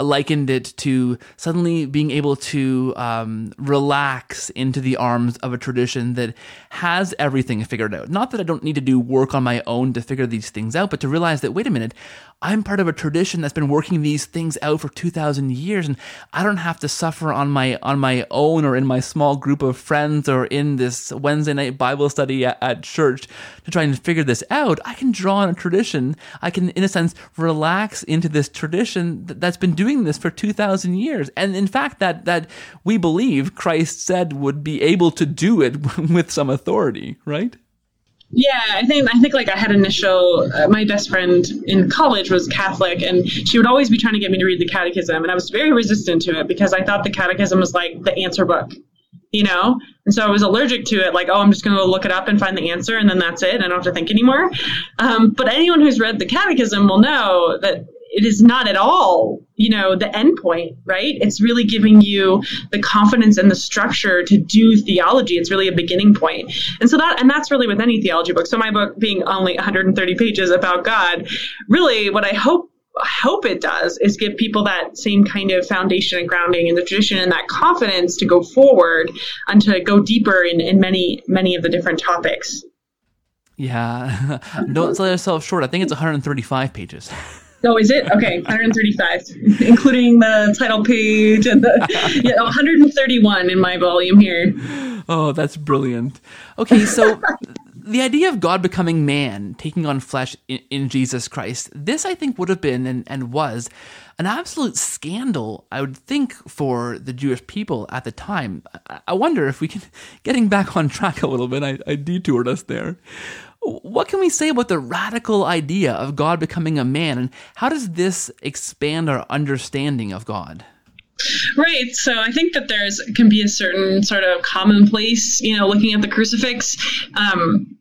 likened it to suddenly being able to um, relax into the arms of a tradition that has everything figured out. Not that I don't need to do work on my own to figure these things out, but to realize that, wait a minute, I'm part of a tradition that's been working these things out for 2000 years and I don't have to suffer on my on my own or in my small group of friends or in this Wednesday night Bible study at, at church to try and figure this out. I can draw on a tradition. I can in a sense relax into this tradition that's been doing this for 2000 years. And in fact that that we believe Christ said would be able to do it with some authority, right? Yeah, I think I think like I had initial. Uh, my best friend in college was Catholic, and she would always be trying to get me to read the Catechism, and I was very resistant to it because I thought the Catechism was like the answer book, you know. And so I was allergic to it. Like, oh, I'm just going to look it up and find the answer, and then that's it. I don't have to think anymore. Um, but anyone who's read the Catechism will know that it is not at all, you know, the end point, right? It's really giving you the confidence and the structure to do theology. It's really a beginning point. And so that, and that's really with any theology book. So my book being only 130 pages about God, really what I hope hope it does is give people that same kind of foundation and grounding in the tradition and that confidence to go forward and to go deeper in, in many, many of the different topics. Yeah. Don't sell yourself short. I think it's 135 pages. Oh, is it? Okay, 135, including the title page and the yeah, 131 in my volume here. Oh, that's brilliant. Okay, so the idea of God becoming man, taking on flesh in, in, Jesus Christ, this I think would have been and, and was an absolute scandal, I would think, for the Jewish people at the time. I, wonder if we can, getting back on track a little bit, I, I detoured us there. What can we say about the radical idea of God becoming a man, and how does this expand our understanding of God? Right. So I think that there's can be a certain sort of commonplace, you know, looking at the crucifix, um,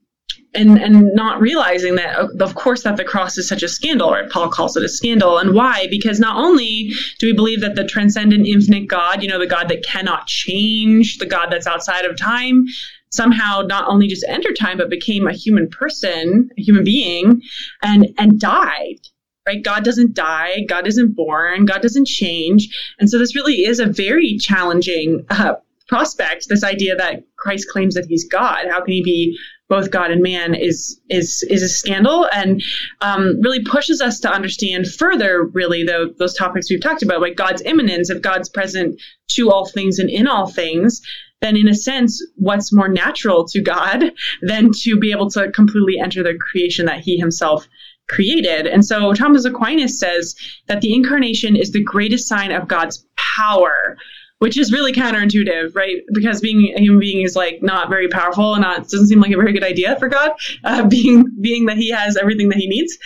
and and not realizing that, of course, that the cross is such a scandal. Right? Paul calls it a scandal, and why? Because not only do we believe that the transcendent, infinite God, you know, the God that cannot change, the God that's outside of time, somehow not only just entered time but became a human person, a human being, and and died. Right? God doesn't die. God isn't born. God doesn't change. And so this really is a very challenging uh, prospect. This idea that Christ claims that he's God. How can he be both God and man is is is a scandal and um, really pushes us to understand further really the, those topics we've talked about like God's immanence if God's present to all things and in all things then in a sense, what's more natural to God than to be able to completely enter the creation that he himself created. And so Thomas Aquinas says that the incarnation is the greatest sign of God's power, which is really counterintuitive, right? Because being a human being is like not very powerful and not, doesn't seem like a very good idea for God, uh, being, being that he has everything that he needs.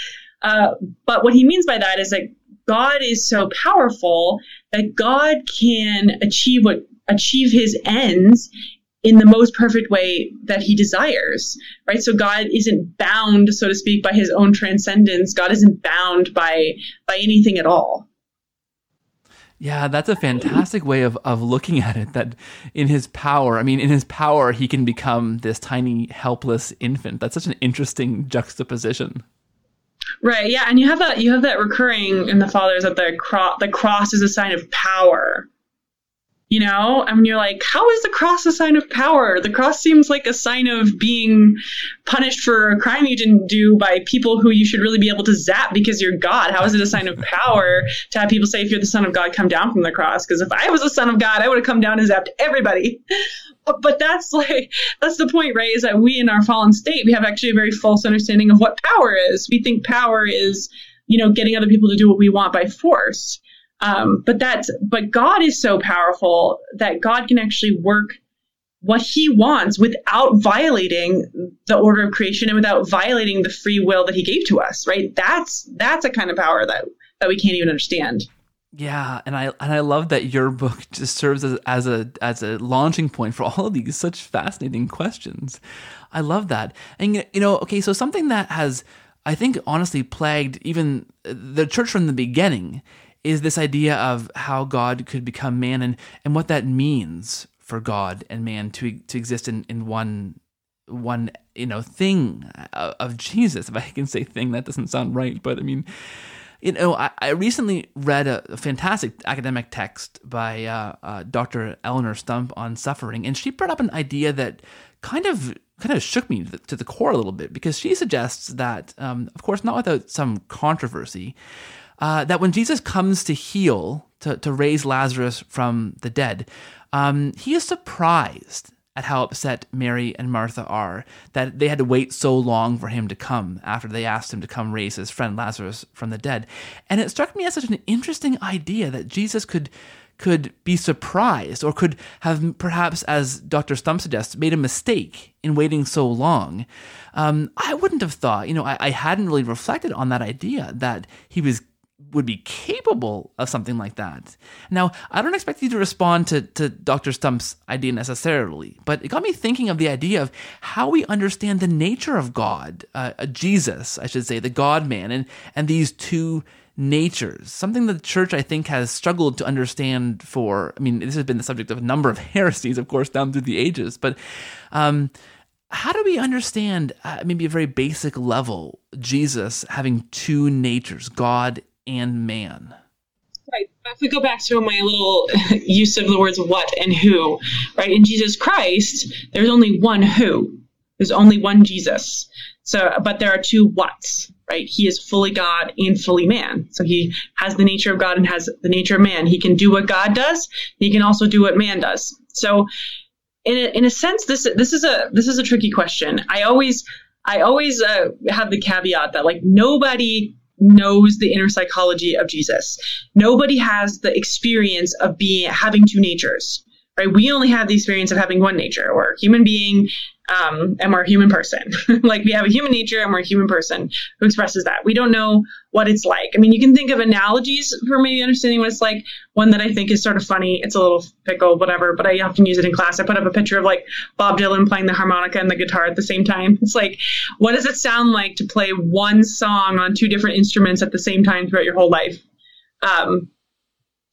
Uh, but what he means by that is that God is so powerful that God can achieve what achieve his ends in the most perfect way that he desires, right? So God isn't bound, so to speak, by his own transcendence. God isn't bound by by anything at all. Yeah, that's a fantastic way of, of looking at it. That in his power, I mean, in his power, he can become this tiny, helpless infant. That's such an interesting juxtaposition. Right. Yeah, and you have that you have that recurring in the fathers that the cross the cross is a sign of power, you know I mean, you're like how is the cross a sign of power? The cross seems like a sign of being punished for a crime you didn't do by people who you should really be able to zap because you're god. How is it a sign of power to have people say if you're the son of god come down from the cross? Because if i was the son of god i would have come down and zapped everybody. But that's like that's the point right is that we in our fallen state we have actually a very false understanding of what power is. We think power is you know getting other people to do what we want by force um, but that's but God is so powerful that God can actually work what He wants without violating the order of creation and without violating the free will that He gave to us. Right? That's that's a kind of power that that we can't even understand. Yeah, and I and I love that your book just serves as, as a as a launching point for all of these such fascinating questions. I love that, and you know, okay, so something that has I think honestly plagued even the church from the beginning is this idea of how God could become man and, and what that means for God and man to to exist in, in one one you know thing of Jesus. If I can say thing, that doesn't sound right, but I mean, You know, I, I recently read a, a, fantastic academic text by uh, uh, Dr. Eleonore Stump on suffering, and she brought up an idea that kind of kind of shook me to the core a little bit because she suggests that, um, of course, not without some controversy, uh, that when Jesus comes to heal, to, to raise Lazarus from the dead, um, he is surprised at how upset Mary and Martha are that they had to wait so long for him to come after they asked him to come raise his friend Lazarus from the dead. And it struck me as such an interesting idea that Jesus could could be surprised or could have perhaps as Dr. Stump suggests made a mistake in waiting so long. Um, I wouldn't have thought, you know, I, I hadn't really reflected on that idea that he was would be capable of something like that. Now, I don't expect you to respond to, to Dr. Stump's idea necessarily, but it got me thinking of the idea of how we understand the nature of God, uh, Jesus, I should say, the God man, and, and these two natures, something that the church, I think, has struggled to understand for. I mean, this has been the subject of a number of heresies, of course, down through the ages, but. Um, how do we understand, uh, maybe a very basic level, Jesus having two natures, God and man. Right. If we go back to my little use of the words what and who, right? In Jesus Christ, there's only one who. There's only one Jesus. So, but there are two whats, right? He is fully God and fully man. So he has the nature of God and has the nature of man. He can do what God does. He can also do what man does. So, in a, in a sense, this this is a this is a tricky question. I always I always uh, have the caveat that like nobody knows the inner psychology of Jesus. Nobody has the experience of being having two natures. Right? We only have the experience of having one nature. A human being um, and we're a human person. like we have a human nature and we're a human person who expresses that. We don't know what it's like. I mean, you can think of analogies for maybe understanding what it's like. One that I think is sort of funny. It's a little fickle, whatever, but I often use it in class. I put up a picture of like Bob Dylan playing the harmonica and the guitar at the same time. It's like, what does it sound like to play one song on two different instruments at the same time throughout your whole life? Um,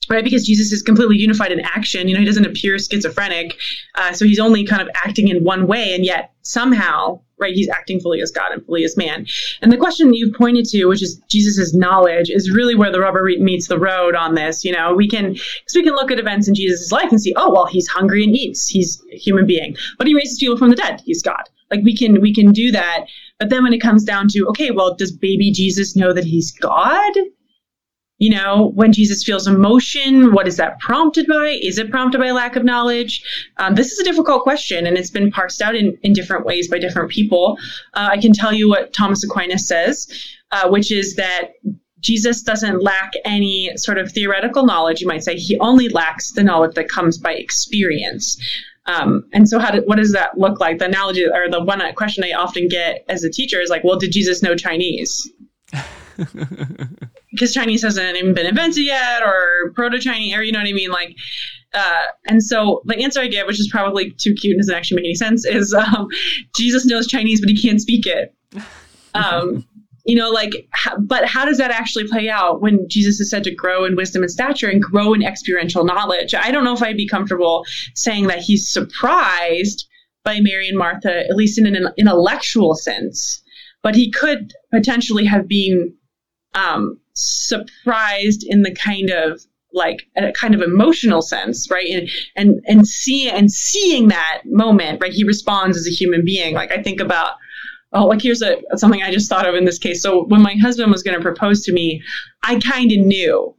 right? Because Jesus is completely unified in action. You know, he doesn't appear schizophrenic, uh, so he's only kind of acting in one way, and yet somehow, right, he's acting fully as God and fully as man. And the question that you've pointed to, which is Jesus's knowledge, is really where the rubber meets the road on this. You know, we can because we can look at events in Jesus' life and see, oh, well, he's hungry and eats, he's a human being, but he raises people from the dead, he's God. Like we can we can do that. But then when it comes down to, okay, well, does baby Jesus know that he's God? You know, when Jesus feels emotion, what is that prompted by? Is it prompted by lack of knowledge? Um, this is a difficult question, and it's been parsed out in, in different ways by different people. Uh, I can tell you what Thomas Aquinas says, uh, which is that Jesus doesn't lack any sort of theoretical knowledge, you might say. He only lacks the knowledge that comes by experience. Um, and so, how did, what does that look like? The analogy or the one question I often get as a teacher is like, well, did Jesus know Chinese? because Chinese hasn't even been invented yet, or Proto Chinese, or you know what I mean, like. Uh, and so the answer I get, which is probably too cute and doesn't actually make any sense, is um, Jesus knows Chinese, but he can't speak it. Um, you know, like, but how does that actually play out when Jesus is said to grow in wisdom and stature and grow in experiential knowledge? I don't know if I'd be comfortable saying that he's surprised by Mary and Martha, at least in an intellectual sense, but he could potentially have been um, surprised in the kind of like a kind of emotional sense, right? And and and seeing and seeing that moment, right? He responds as a human being. Like I think about oh, like here's a something I just thought of in this case. So when my husband was going to propose to me, I kind of knew,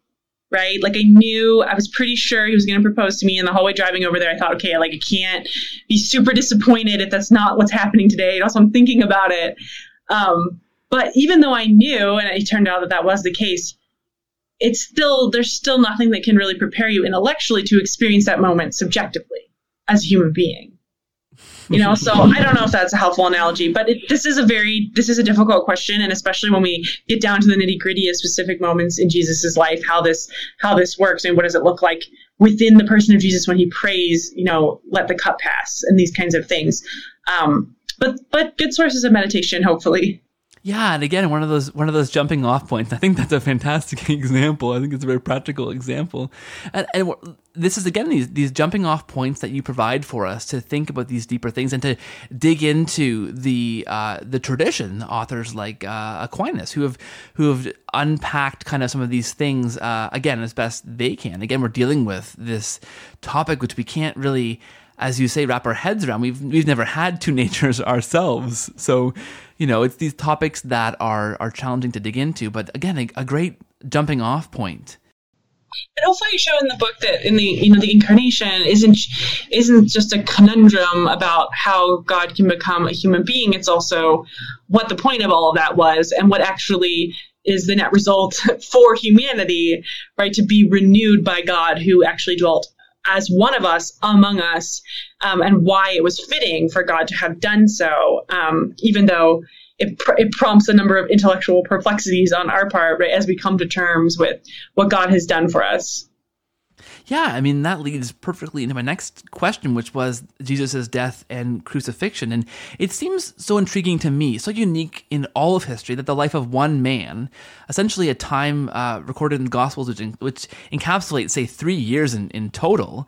right? Like I knew I was pretty sure he was going to propose to me. In the hallway driving over there, I thought, okay, like I can't be super disappointed if that's not what's happening today. And also, I'm thinking about it. Um, but even though I knew, and it turned out that that was the case, it's still, there's still nothing that can really prepare you intellectually to experience that moment subjectively as a human being. You know, so I don't know if that's a helpful analogy, but it, this is a very, this is a difficult question. And especially when we get down to the nitty gritty of specific moments in Jesus's life, how this, how this works and what does it look like within the person of Jesus when he prays, you know, let the cup pass and these kinds of things. Um, but, but good sources of meditation, hopefully. Yeah, and again, one of those one of those jumping off points. I think that's a fantastic example. I think it's a very practical example, and, and this is again these these jumping off points that you provide for us to think about these deeper things and to dig into the uh, the tradition authors like uh, Aquinas who have who have unpacked kind of some of these things uh, again as best they can. Again, we're dealing with this topic which we can't really as you say, wrap our heads around. We've we've never had two natures ourselves, so you know it's these topics that are are challenging to dig into. But again, a, a great jumping off point. And also, you show in the book that in the you know the incarnation isn't isn't just a conundrum about how God can become a human being. It's also what the point of all of that was, and what actually is the net result for humanity, right? To be renewed by God, who actually dwelt as one of us among us, um, and why it was fitting for God to have done so, um, even though it, pr- it prompts a number of intellectual perplexities on our part, right, as we come to terms with what God has done for us. Yeah, I mean, that leads perfectly into my next question, which was Jesus' death and crucifixion. And it seems so intriguing to me, so unique in all of history, that the life of one man, essentially a time uh, recorded in the Gospels, which, which encapsulates, say, three years in, in total,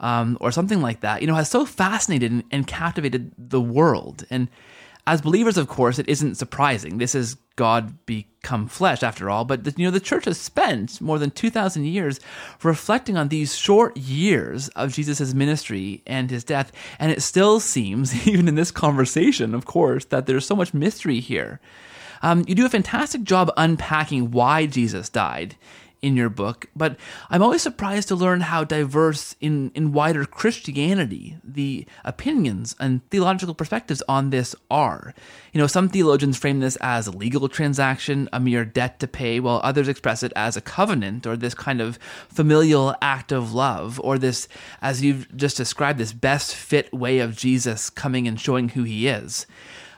um, or something like that, you know, has so fascinated and, and captivated the world. And as believers, of course, it isn't surprising. This is God become flesh, after all. But the, you know, the church has spent more than two thousand years reflecting on these short years of Jesus' ministry and his death, and it still seems, even in this conversation, of course, that there's so much mystery here. Um, you do a fantastic job unpacking why Jesus died in your book, but I'm always surprised to learn how diverse in, in wider Christianity the opinions and theological perspectives on this are. You know, some theologians frame this as a legal transaction, a mere debt to pay, while others express it as a covenant or this kind of familial act of love, or this, as you've just described, this best fit way of Jesus coming and showing who he is.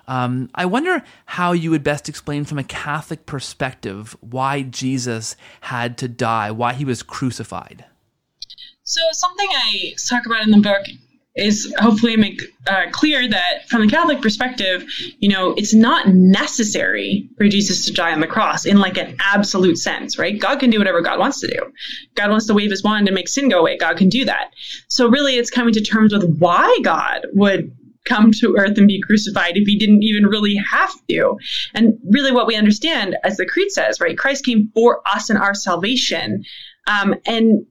Um, I wonder how you would best explain from a Catholic perspective why Jesus had to die, why he was crucified. So, something I talk about in the book is hopefully make uh, clear that from the Catholic perspective, you know, it's not necessary for Jesus to die on the cross in like an absolute sense, right? God can do whatever God wants to do. God wants to wave his wand and make sin go away. God can do that. So really, it's coming to terms with why God would come to earth and be crucified if he didn't even really have to. And really, what we understand, as the Creed says, right, Christ came for us and our salvation. Um, and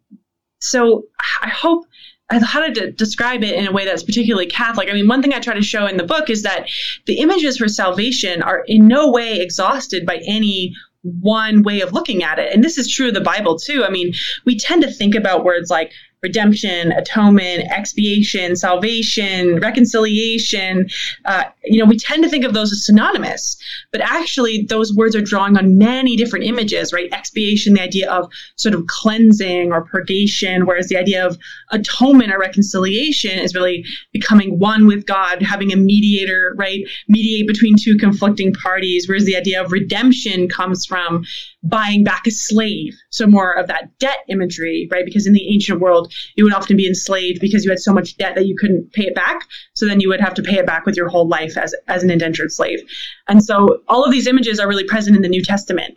so I hope how to describe it in a way that's particularly Catholic. I mean, one thing I try to show in the book is that the images for salvation are in no way exhausted by any one way of looking at it. And this is true of the Bible too. I mean, we tend to think about words like redemption, atonement, expiation, salvation, reconciliation. Uh, you know, we tend to think of those as synonymous, but actually, those words are drawing on many different images, right? Expiation, the idea of sort of cleansing or purgation, whereas the idea of atonement or reconciliation is really becoming one with God, having a mediator, right? Mediate between two conflicting parties, whereas the idea of redemption comes from buying back a slave. So more of that debt imagery, right? Because in the ancient world, you would often be enslaved because you had so much debt that you couldn't pay it back. So then you would have to pay it back with your whole life as, as an indentured slave. And so all of these images are really present in the New Testament.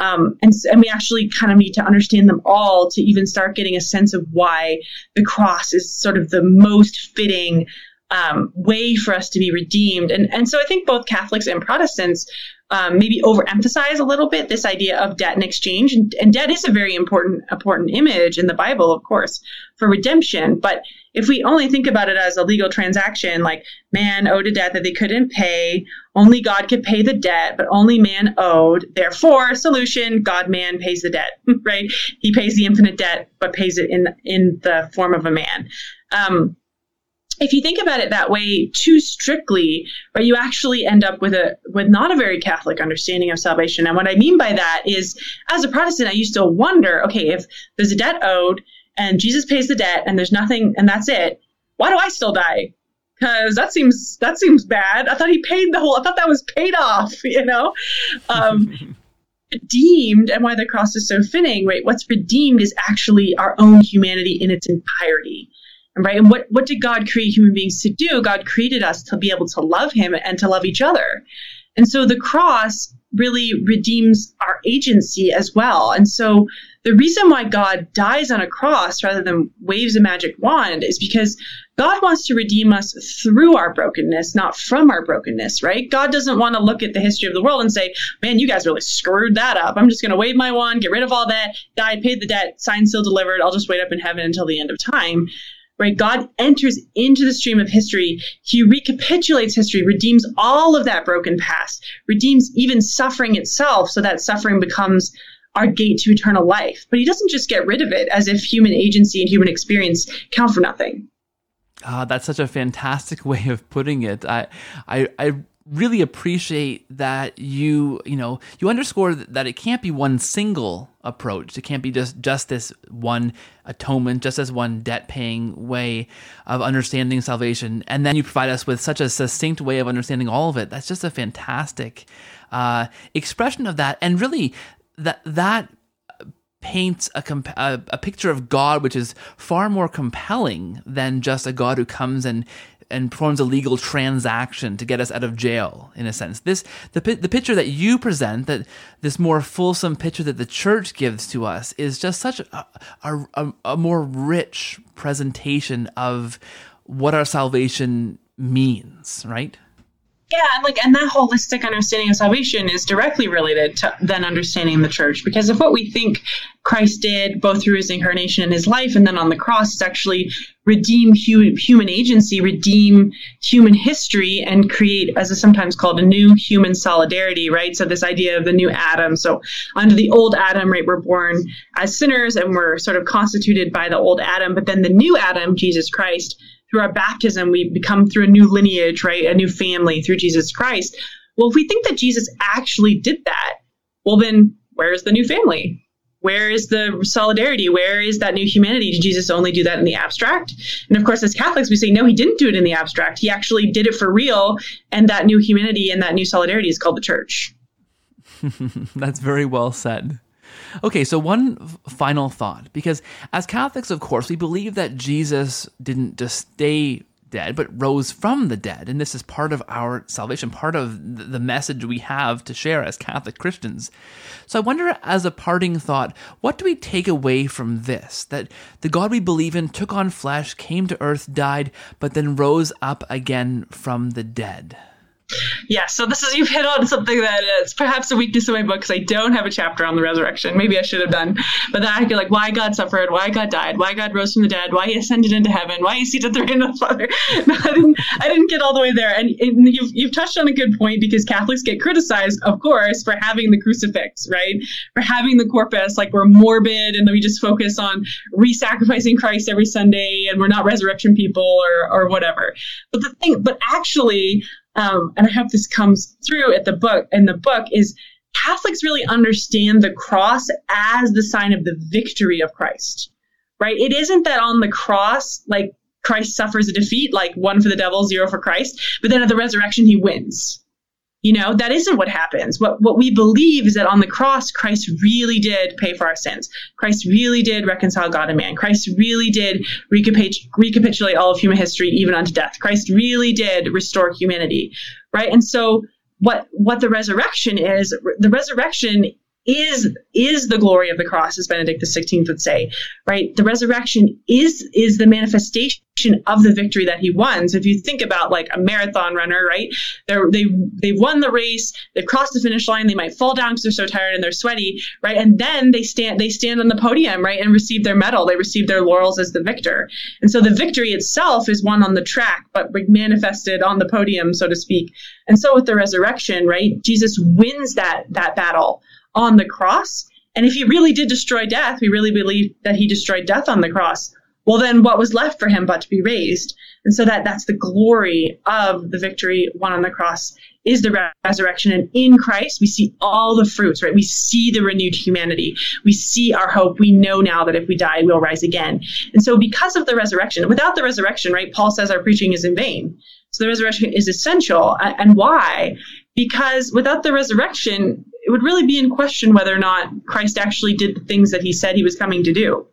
Um, and, and we actually kind of need to understand them all to even start getting a sense of why the cross is sort of the most fitting um, way for us to be redeemed. And, and so I think both Catholics and Protestants um, maybe overemphasize a little bit this idea of debt and exchange. And, and, debt is a very important important image in the Bible, of course, for redemption. But if we only think about it as a legal transaction, like man owed a debt that they couldn't pay, only God could pay the debt, but only man owed. Therefore, solution: God man pays the debt, right? He pays the infinite debt, but pays it in in the form of a man. Um, if you think about it that way too strictly, right, you actually end up with a with not a very Catholic understanding of salvation. And what I mean by that is, as a Protestant, I used to wonder, okay, if there's a debt owed and Jesus pays the debt and there's nothing and that's it, why do I still die? Because that seems that seems bad. I thought he paid the whole. I thought that was paid off. You know. Um, redeemed and why the cross is so fitting, right? What's redeemed is actually our own humanity in its entirety right? And what, what did God create human beings to do? God created us to be able to love him and to love each other. And so the cross really redeems our agency as well. And so the reason why God dies on a cross rather than waves a magic wand is because God wants to redeem us through our brokenness, not from our brokenness, right? God doesn't want to look at the history of the world and say, man, you guys really screwed that up. I'm just going to wave my wand, get rid of all that, die, paid the debt, signed, still delivered. I'll just wait up in heaven until the end of time right? God enters into the stream of history. He recapitulates history, redeems all of that broken past, redeems even suffering itself so that suffering becomes our gate to eternal life. But he doesn't just get rid of it as if human agency and human experience count for nothing. Ah, that's such a fantastic way of putting it. I, I, I really appreciate that you you know you underscore that it can't be one single approach. It can't be just just this one atonement just as one debt paying way of understanding salvation. And then you provide us with such a succinct way of understanding all of it. That's just a fantastic uh, expression of that. And really that that paints a, comp- a, a picture of God which is far more compelling than just a God who comes and and performs a legal transaction to get us out of jail in a sense. This the the picture that you present that this more fulsome picture that the church gives to us is just such a, a, a more rich presentation of what our salvation means right yeah, and like, and that holistic understanding of salvation is directly related to then understanding the church. Because if what we think Christ did, both through his incarnation and his life, and then on the cross, is actually redeem hu- human agency, redeem human history, and create, as is sometimes called, a new human solidarity, right? So this idea of the new Adam. So under the old Adam, right, we're born as sinners and we're sort of constituted by the old Adam, but then the new Adam, Jesus Christ through our baptism, we become through a new lineage, right? A new family through Jesus Christ. Well, if we think that Jesus actually did that, well, then where's the new family? Where is the solidarity? Where is that new humanity? Did Jesus only do that in the abstract? And of course, as Catholics, we say, no, he didn't do it in the abstract. He actually did it for real. And that new humanity and that new solidarity is called the church. That's very well said. Okay, so one final thought, because as Catholics, of course, we believe that Jesus didn't just stay dead, but rose from the dead. And this is part of our salvation, part of the message we have to share as Catholic Christians. So I wonder, as a parting thought, what do we take away from this? That the God we believe in took on flesh, came to earth, died, but then rose up again from the dead. Yeah, so this is you've hit on something that uh, is perhaps a weakness in my book because I don't have a chapter on the resurrection. Maybe I should have done, but then I feel like why God suffered, why God died, why God rose from the dead, why He ascended into heaven, why He seated at the right of the Father. No, I didn't. I didn't get all the way there, and, and you've you've touched on a good point because Catholics get criticized, of course, for having the crucifix, right? For having the corpus, like we're morbid and then we just focus on re-sacrificing Christ every Sunday, and we're not resurrection people or or whatever. But the thing, but actually um, and I hope this comes through at the book in the book is Catholics really understand the cross as the sign of the victory of Christ, right? It isn't that on the cross, like Christ suffers a defeat, like one for the devil, zero for Christ, but then at the resurrection, he wins. You know, that isn't what happens. What, what we believe is that on the cross, Christ really did pay for our sins. Christ really did reconcile God and man. Christ really did recapitulate all of human history, even unto death. Christ really did restore humanity, right? And so what, what the resurrection is, the resurrection is is the glory of the cross, as Benedict XVI would say, right? The resurrection is is the manifestation of the victory that he won. So if you think about like a marathon runner, right? They're, they they've won the race, they've crossed the finish line, they might fall down because they're so tired and they're sweaty, right? And then they stand they stand on the podium, right, and receive their medal. They receive their laurels as the victor. And so the victory itself is won on the track, but manifested on the podium, so to speak. And so with the resurrection, right, Jesus wins that that battle on the cross. And if he really did destroy death, we really believe that he destroyed death on the cross. Well, then what was left for him but to be raised? And so that that's the glory of the victory won on the cross is the resurrection. And in Christ, we see all the fruits, right? We see the renewed humanity. We see our hope. We know now that if we die, we'll rise again. And so because of the resurrection, without the resurrection, right, Paul says our preaching is in vain. So the resurrection is essential. And why? Because without the resurrection, it would really be in question whether or not Christ actually did the things that he said he was coming to do.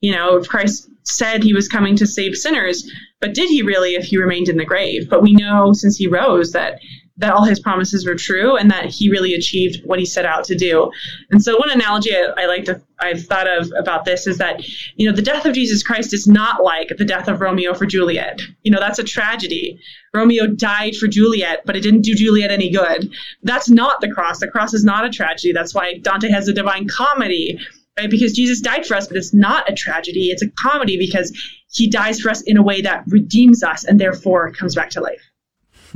You know, if Christ said he was coming to save sinners, but did he really if he remained in the grave? But we know since he rose that that all his promises were true and that he really achieved what he set out to do. And so one analogy I, I like to I've thought of about this is that you know the death of Jesus Christ is not like the death of Romeo for Juliet. You know that's a tragedy. Romeo died for Juliet, but it didn't do Juliet any good. That's not the cross. The cross is not a tragedy. That's why Dante has the Divine Comedy, right? Because Jesus died for us, but it's not a tragedy. It's a comedy because he dies for us in a way that redeems us and therefore comes back to life.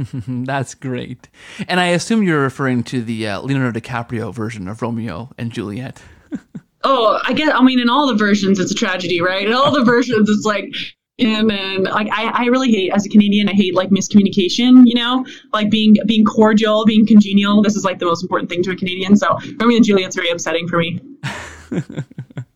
That's great. And I assume you're referring to the uh, Leonardo DiCaprio version of Romeo and Juliet. oh, I guess, I mean, in all the versions, it's a tragedy, right? In all the versions, it's like, and then like I, I really hate as a Canadian, I hate like miscommunication, you know, like being being cordial, being congenial. This is like the most important thing to a Canadian. So Romeo and Juliet's very upsetting for me.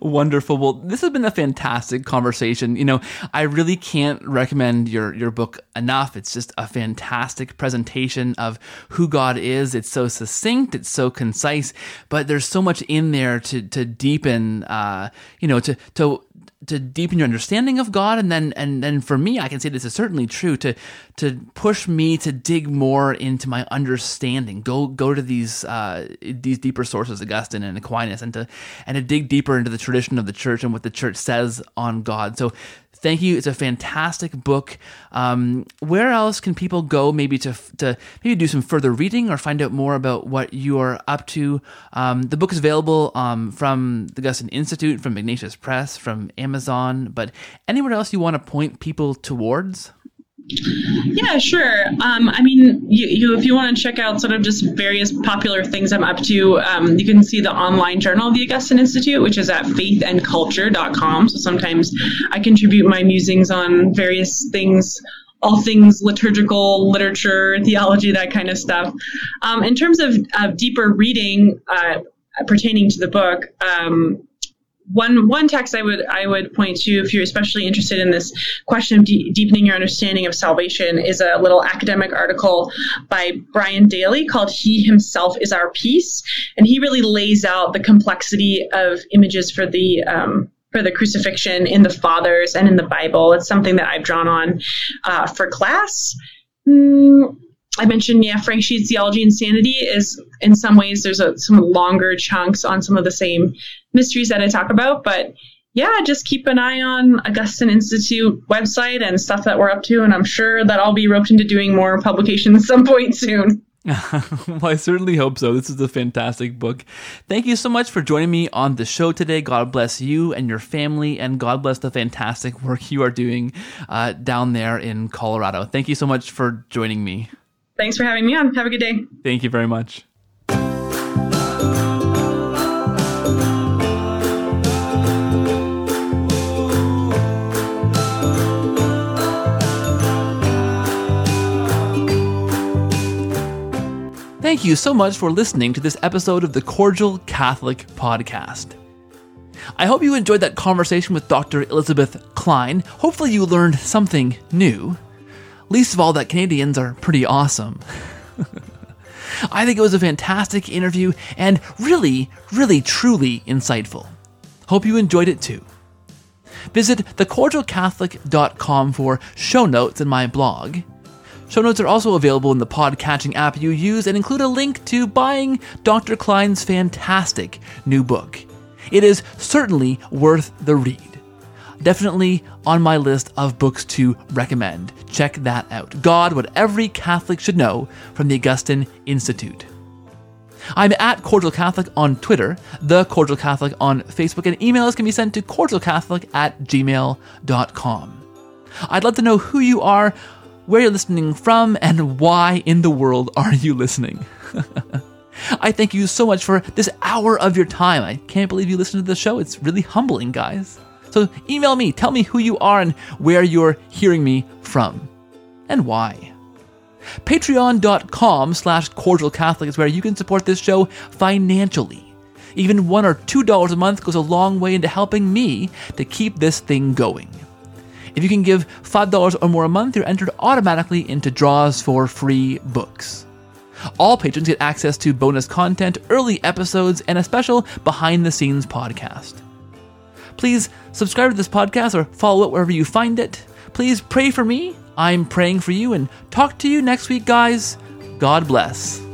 Wonderful. Well, this has been a fantastic conversation. You know, I really can't recommend your your book enough. It's just a fantastic presentation of who God is. It's so succinct, it's so concise, but there's so much in there to to deepen uh, you know, to to to deepen your understanding of God, and then and then for me, I can say this is certainly true to to push me to dig more into my understanding. Go go to these uh, these deeper sources, Augustine and Aquinas, and to and to dig deeper into the tradition of the church and what the church says on God. So thank you. It's a fantastic book. Um, where else can people go? Maybe to to maybe do some further reading or find out more about what you are up to. Um, the book is available um, from the Augustine Institute, from Ignatius Press, from Amazon. But anywhere else you want to point people towards? Yeah, sure. Um, I mean, you, you, if you want to check out sort of just various popular things I'm up to, um, you can see the online journal of the Augustine Institute, which is at faithandculture.com. So sometimes I contribute my musings on various things all things liturgical, literature, theology, that kind of stuff. Um, in terms of, of deeper reading uh, pertaining to the book, um, one one text I would I would point to if you're especially interested in this question of de- deepening your understanding of salvation is a little academic article by Brian Daley called "He Himself Is Our Peace," and he really lays out the complexity of images for the um, for the crucifixion in the Fathers and in the Bible. It's something that I've drawn on uh, for class. Mm, I mentioned, yeah, Frank Sheed's Theology and Sanity is in some ways there's a, some longer chunks on some of the same mysteries that I talk about, but yeah, just keep an eye on Augustine Institute website and stuff that we're up to, and I'm sure that I'll be roped into doing more publications at some point soon. well, I certainly hope so. This is a fantastic book. Thank you so much for joining me on the show today. God bless you and your family, and God bless the fantastic work you are doing uh, down there in Colorado. Thank you so much for joining me. Thanks for having me on. Have a good day. Thank you very much. Thank you so much for listening to this episode of the Cordial Catholic Podcast. I hope you enjoyed that conversation with Dr. Elizabeth Klein. Hopefully, you learned something new. Least of all, that Canadians are pretty awesome. I think it was a fantastic interview and really, really, truly insightful. Hope you enjoyed it too. Visit thecordialcatholic.com for show notes in my blog. Show notes are also available in the podcatching app you use and include a link to buying Dr. Klein's fantastic new book. It is certainly worth the read definitely on my list of books to recommend. Check that out. God, what every Catholic should know from the Augustine Institute. I'm at Cordial Catholic on Twitter, The Cordial Catholic on Facebook, and emails can be sent to cordialcatholic at gmail.com. I'd love to know who you are, where you're listening from, and why in the world are you listening. I thank you so much for this hour of your time. I can't believe you listened to the show. It's really humbling, guys. So email me, tell me who you are and where you're hearing me from and why. Patreon.com slash cordial Catholic is where you can support this show financially. Even one or two dollars a month goes a long way into helping me to keep this thing going. If you can give $5 or more a month, you're entered automatically into draws for free books. All patrons get access to bonus content, early episodes, and a special behind the scenes podcast. Please subscribe to this podcast or follow it wherever you find it. Please pray for me. I'm praying for you and talk to you next week, guys. God bless.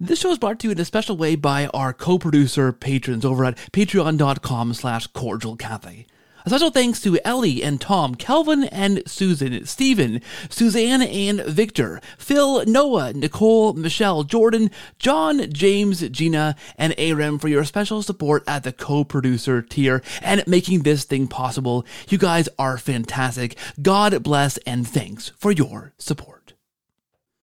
This show is brought to you in a special way by our co-producer patrons over at patreon.com slash cordialcatholic. A special thanks to Ellie and Tom, Kelvin and Susan, Stephen, Susann and Victor, Phil, Noah, Nicole, Michelle, Jordan, John, James, Gina, and Aram for your special support at the co-producer tier and making this thing possible. You guys are fantastic. God bless and thanks for your support.